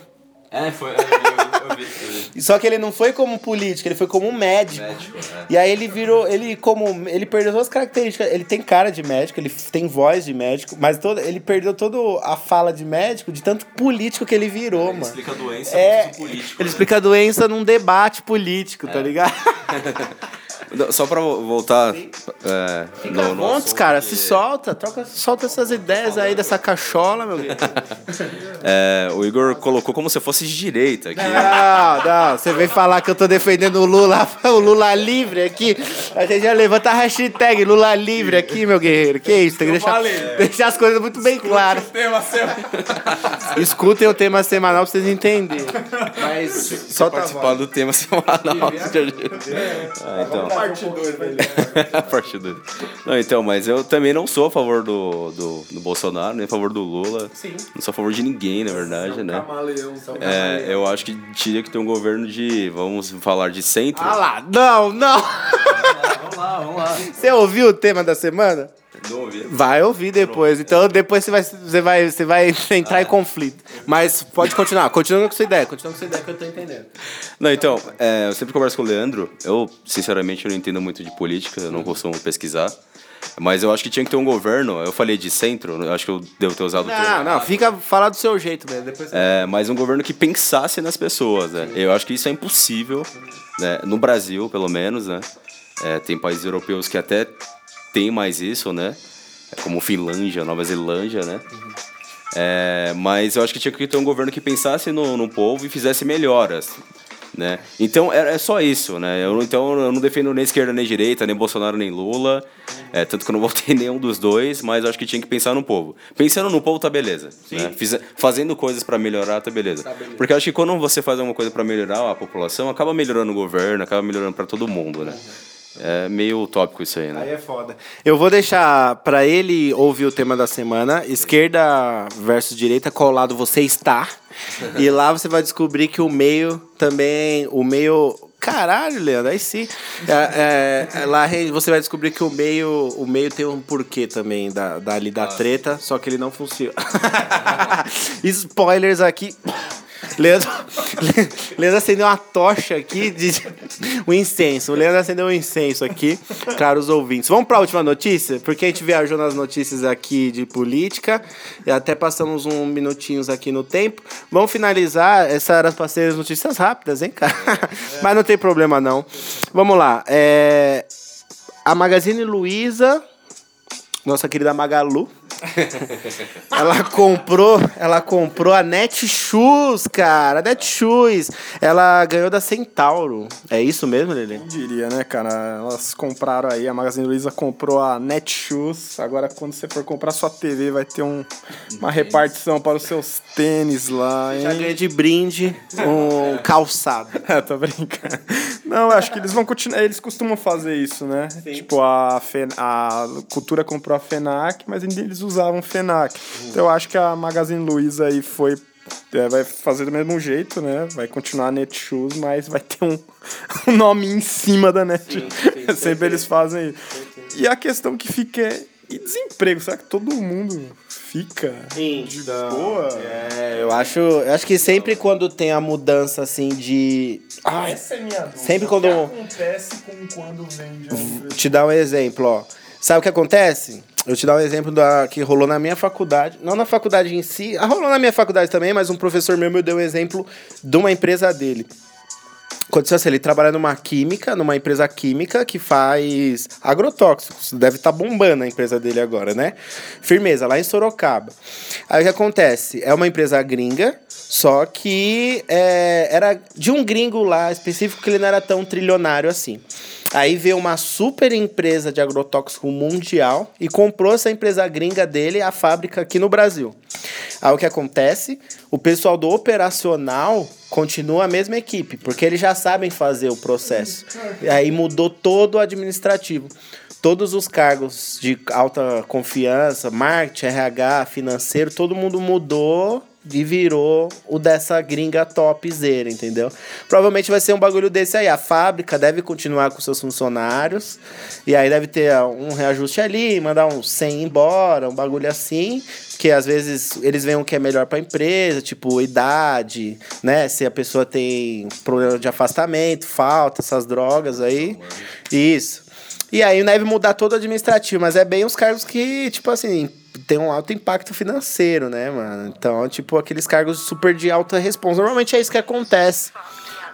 É, foi. Eu vi, eu vi, eu vi. Só que ele não foi como político, ele foi como médico. médico é. E aí ele virou, ele como, ele perdeu todas as características. Ele tem cara de médico, ele tem voz de médico, mas todo, ele perdeu toda a fala de médico de tanto político que ele virou, ele mano. Explica a doença é, político. Ele né? explica a doença num debate político, tá é. tá ligado? Só pra voltar. É, Fica no, montes, cara, que... se solta, troca, solta essas ideias aí dessa cachola, meu Deus. é, o Igor colocou como se fosse de direita aqui. Não, não, você vem falar que eu tô defendendo o Lula, o Lula livre aqui. A gente já levanta a hashtag Lula livre aqui, meu guerreiro. Que isso, tem que deixar, deixar as coisas muito bem claras. Escutem o tema semanal pra vocês entenderem. Mas só participar do tema semanal. ah, então parte 2, velho. parte 2. Não, então, mas eu também não sou a favor do, do, do Bolsonaro, nem a favor do Lula. Sim. Não sou a favor de ninguém, na verdade, né? Camaleão, é, eu acho que tinha que ter um governo de, vamos falar, de centro. Ah lá, não, não. Vamos lá, vamos lá. Você ouviu o tema da semana? Vai ouvir depois. Então depois você vai, você vai, você vai entrar ah, em conflito. Mas pode continuar. Continua com sua ideia. Continua com sua ideia que eu tô entendendo. Não, então, é, eu sempre converso com o Leandro. Eu, sinceramente, eu não entendo muito de política. Eu não costumo pesquisar. Mas eu acho que tinha que ter um governo, eu falei de centro, eu acho que eu devo ter usado o termo. Não, não, fica, fala do seu jeito mesmo. Depois você- É, mas um governo que pensasse nas pessoas, né? Eu acho que isso é impossível, né? No Brasil, pelo menos, né? É, tem países europeus que até tem mais isso, né? Como Finlândia, Nova Zelândia, né? É, mas eu acho que tinha que ter um governo que pensasse no, no povo e fizesse melhoras, né? Então é, é só isso, né? Eu, então eu não defendo nem esquerda nem direita, nem Bolsonaro nem Lula, é, tanto que eu não votei nenhum dos dois, mas eu acho que tinha que pensar no povo. Pensando no povo tá beleza, né? Fiz- fazendo coisas para melhorar tá beleza. Porque eu acho que quando você faz alguma coisa para melhorar a população, acaba melhorando o governo, acaba melhorando para todo mundo, né? É meio utópico isso aí, né? Aí é foda. Eu vou deixar pra ele ouvir o tema da semana, esquerda versus direita, qual lado você está. e lá você vai descobrir que o meio também, o meio Caralho, Leandro, aí sim. É, é, lá você vai descobrir que o meio, o meio tem um porquê também da, da, ali da treta, só que ele não funciona. Spoilers aqui. Leandro, Leandro acendeu uma tocha aqui de um incenso. O Leandro acendeu um incenso aqui, caros ouvintes. Vamos para a última notícia, porque a gente viajou nas notícias aqui de política e até passamos um minutinhos aqui no tempo. Vamos finalizar. Essas eram para as notícias rápidas, hein, cara? Mas não tem problema não. Vamos lá. É, a Magazine Luiza, nossa querida Magalu, ela comprou, ela comprou a Netshoes, cara. A Netshoes. Ela ganhou da Centauro. É isso mesmo, Lele? Quem diria, né, cara? Elas compraram aí, a Magazine Luiza comprou a Netshoes. Agora, quando você for comprar sua TV, vai ter um, uma repartição para os seus tênis lá, Já hein? ganhei de brinde um calçado. É, tô brincando. Não, eu acho que eles vão continuar. Eles costumam fazer isso, né? Tipo, a, Fen- a Cultura comprou a FENAC, mas ainda eles usavam FENAC. Então eu acho que a Magazine Luiza aí foi. é, vai fazer do mesmo jeito, né? Vai continuar a Netshoes, mas vai ter um, um nome em cima da Net. Sempre eles fazem isso. E a questão que fica é. E desemprego? Será que todo mundo fica de boa? É, eu acho, eu acho que sempre quando tem a mudança assim de. Ah, essa é minha dúvida. Sempre quando- O que acontece com quando vende a te dar um exemplo, ó. Sabe o que acontece? Eu te dar um exemplo da que rolou na minha faculdade, não na faculdade em si, ah, rolou na minha faculdade também, mas um professor meu me deu um exemplo de uma empresa dele. Aconteceu assim, ele trabalha numa química, numa empresa química que faz agrotóxicos. Deve estar bombando a empresa dele agora, né? Firmeza, lá em Sorocaba. Aí o que acontece? É uma empresa gringa, só que é, era de um gringo lá específico que ele não era tão trilionário assim. Aí veio uma super empresa de agrotóxico mundial e comprou essa empresa gringa dele, a fábrica aqui no Brasil. Aí o que acontece? O pessoal do operacional continua a mesma equipe, porque eles já sabem fazer o processo. Aí mudou todo o administrativo. Todos os cargos de alta confiança, marketing, RH, financeiro, todo mundo mudou e virou o dessa gringa topzera, entendeu? Provavelmente vai ser um bagulho desse aí. A fábrica deve continuar com seus funcionários. E aí deve ter um reajuste ali, mandar uns 100 embora, um bagulho assim. Que às vezes eles veem o que é melhor pra empresa, tipo idade, né? Se a pessoa tem problema de afastamento, falta, essas drogas aí. Isso. E aí deve mudar todo o administrativo, mas é bem os cargos que, tipo assim, tem um alto impacto financeiro, né, mano? Então, tipo, aqueles cargos super de alta responsa. Normalmente é isso que acontece.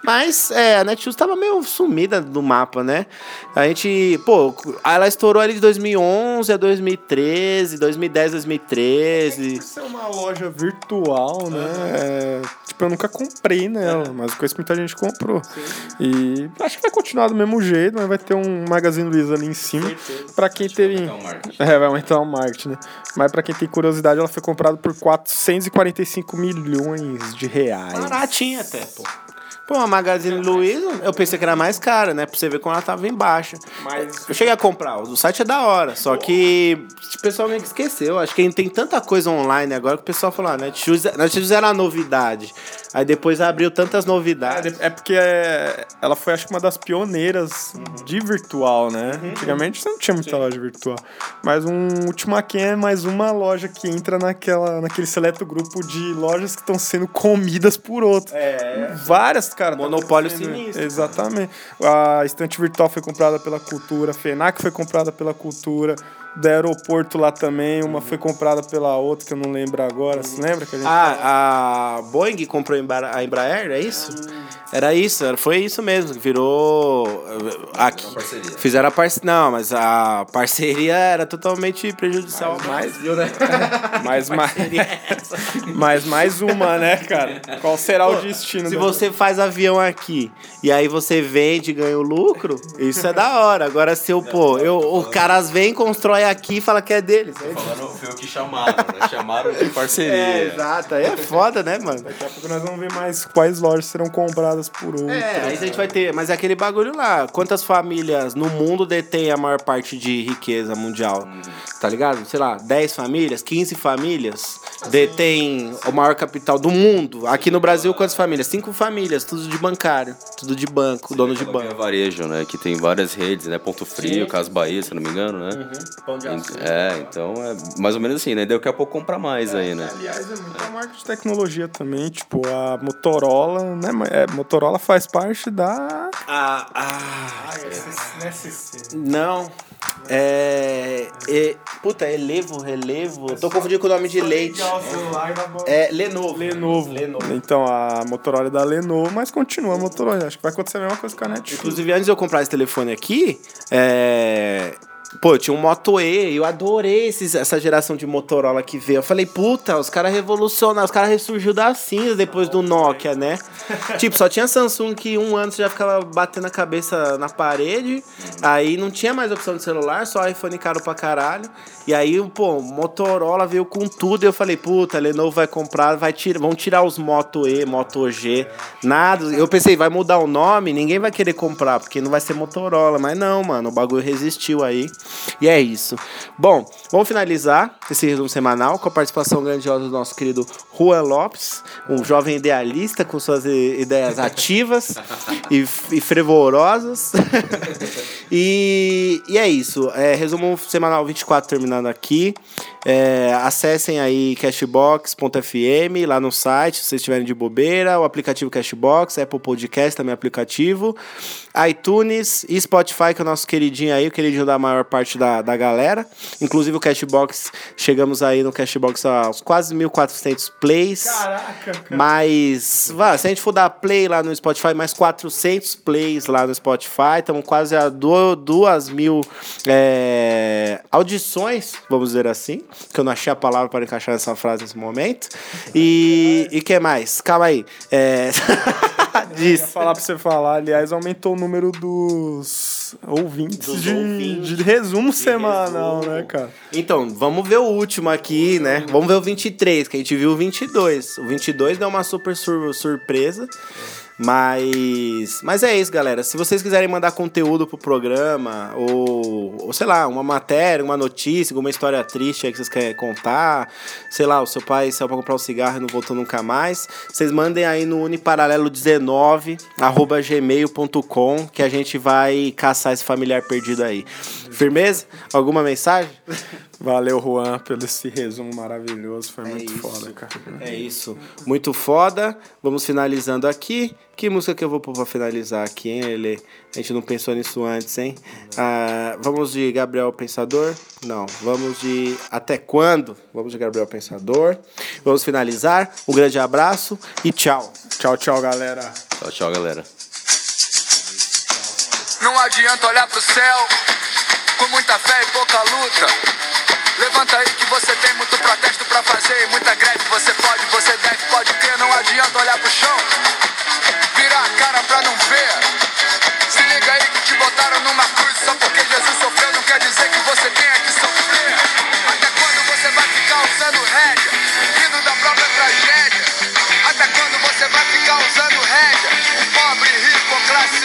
Mas, é, a Netshoes tava meio sumida do mapa, né? A gente, pô, ela estourou ali de 2011 a 2013, 2010, 2013. Isso é uma loja virtual, né? É, tipo, eu nunca comprei nela, mas eu conheço que muita gente comprou. E acho que vai continuar do mesmo jeito, mas vai ter um Magazine Luiza ali em cima. Pra quem teve. o marketing. É, vai aumentar o marketing, né? Mas pra quem tem curiosidade, ela foi comprada por 445 milhões de reais. Baratinha até, pô. Pô, a Magazine Luiza, eu pensei que era mais cara, né? Pra você ver como ela tava em baixa. Mas Eu cheguei a comprar, o site é da hora, só que o pessoal meio que esqueceu. Acho que tem tanta coisa online agora que o pessoal falou, ah, Netshoes, Netshoes era a novidade. Aí depois abriu tantas novidades. É porque é, ela foi, acho que, uma das pioneiras de virtual, né? Antigamente você não tinha muita loja virtual. Mas um Ultimaquem é mais uma loja que entra naquela, naquele seleto grupo de lojas que estão sendo comidas por outro. É. Várias cara. Monopólio sinistro. Exatamente. A estante virtual foi comprada pela Cultura, a FENAC foi comprada pela Cultura, do aeroporto lá também, uma foi comprada pela outra, que eu não lembro agora. Você lembra que a gente Ah, a Boeing comprou a Embra- a Embraer, é isso? Era isso, era- foi isso mesmo, virou. Aqui. parceria. Fizeram a parceria. Não, mas a parceria era totalmente prejudicial. mais- viu, né? Mas mais, mas mais uma, né, cara? Qual será o destino Se da- você faz avião aqui e aí você vende e ganha o lucro, isso é da hora. Agora, se eu, pô, eu, o caras vem, constrói aqui e fala que é deles. Falando, foi o que chamaram, né? Chamaram de parceria. É, exato. Aí é foda, né, mano? Daqui a pouco nós vamos ver mais quais lojas serão compradas por outras. É, aí a gente vai ter. Mas é aquele bagulho lá. Quantas famílias no mundo detêm a maior parte de riqueza mundial? Tá ligado? Sei lá, 10 famílias, 15 famílias detêm o maior capital do mundo. Aqui no Brasil, quantas famílias? Cinco famílias, tudo de bancário, tudo de banco, dono de Banco. banco. Varejo, né? Que tem várias redes, né? Ponto Frio, Casa Bahia, se eu não me engano, né? Pão de É, então é mais ou menos assim, né? Daqui a pouco compra mais aí, né? Aliás, é muita marca de tecnologia também, tipo a Motorola, né? É, Motorola faz parte da. Ah, ah, SC. não. É. é puta, é Levo, Relevo. Tô confundindo com o nome de leite. É Lenovo. Lenovo. Lenovo. Então a Motorola é da Lenovo, mas continua a Motorola. Acho que vai acontecer a mesma coisa com a Netflix. Inclusive, antes de eu comprar esse telefone aqui, é. Pô, tinha um Moto E, eu adorei esses, essa geração de Motorola que veio. Eu falei, puta, os caras revolucionaram, os caras ressurgiu da cinza depois do Nokia, né? tipo, só tinha Samsung que um ano você já ficava batendo a cabeça na parede, aí não tinha mais opção de celular, só iPhone caro pra caralho. E aí, pô, Motorola veio com tudo e eu falei, puta, Lenovo vai comprar, vai tirar, vão tirar os Moto E, Moto G, nada. Eu pensei, vai mudar o nome, ninguém vai querer comprar, porque não vai ser Motorola, mas não, mano, o bagulho resistiu aí. E é isso. Bom, vamos finalizar esse resumo semanal com a participação grandiosa do nosso querido Juan Lopes, um jovem idealista com suas ideias ativas e, e frevorosas. e, e é isso. É, resumo semanal 24 terminando aqui. É, acessem aí cashbox.fm lá no site, se vocês estiverem de bobeira, o aplicativo Cashbox, Apple Podcast também é aplicativo, iTunes e Spotify, que é o nosso queridinho aí, o queridinho da maior parte da, da galera. Inclusive o Cashbox, chegamos aí no Cashbox aos quase 1.400 plays. Caraca, cara. Mas, vá, se a gente for dar play lá no Spotify, mais 400 plays lá no Spotify, estamos quase a du- duas mil é, audições, vamos dizer assim, que eu não achei a palavra para encaixar essa frase nesse momento. E e que mais? Calma aí. É... Diz. falar pra você falar, aliás, aumentou o número dos ouvintes, Dos de, ouvintes. de resumo semanal, resumo. né, cara? Então, vamos ver o último aqui, né? Vamos ver o 23, que a gente viu o 22. O 22 deu uma super sur- surpresa. Mas, mas é isso, galera. Se vocês quiserem mandar conteúdo pro programa, ou, ou sei lá, uma matéria, uma notícia, alguma história triste que vocês querem contar, sei lá, o seu pai saiu pra comprar um cigarro e não voltou nunca mais, vocês mandem aí no uniparalelo19 arroba gmail.com que a gente vai caçar esse familiar perdido aí. Firmeza? Alguma mensagem? Valeu, Juan, pelo esse resumo maravilhoso. Foi muito isso. foda, cara. É isso. Muito foda. Vamos finalizando aqui. Que música que eu vou pôr pra finalizar aqui, hein, Ele? A gente não pensou nisso antes, hein? Ah, vamos de Gabriel Pensador? Não. Vamos de Até Quando? Vamos de Gabriel Pensador. Vamos finalizar. Um grande abraço e tchau. Tchau, tchau, galera. Tchau, tchau, galera. Não adianta olhar pro céu com muita fé e pouca luta. Levanta aí que você tem muito protesto pra fazer e muita greve. Você pode, você deve, pode crer. Não adianta olhar pro chão, virar a cara pra não ver. Se liga aí que te botaram numa cruz só porque Jesus sofreu. Não quer dizer que você tenha que sofrer. Até quando você vai ficar usando rédea, rindo da própria tragédia? Até quando você vai ficar usando rédea? Pobre, rico, classe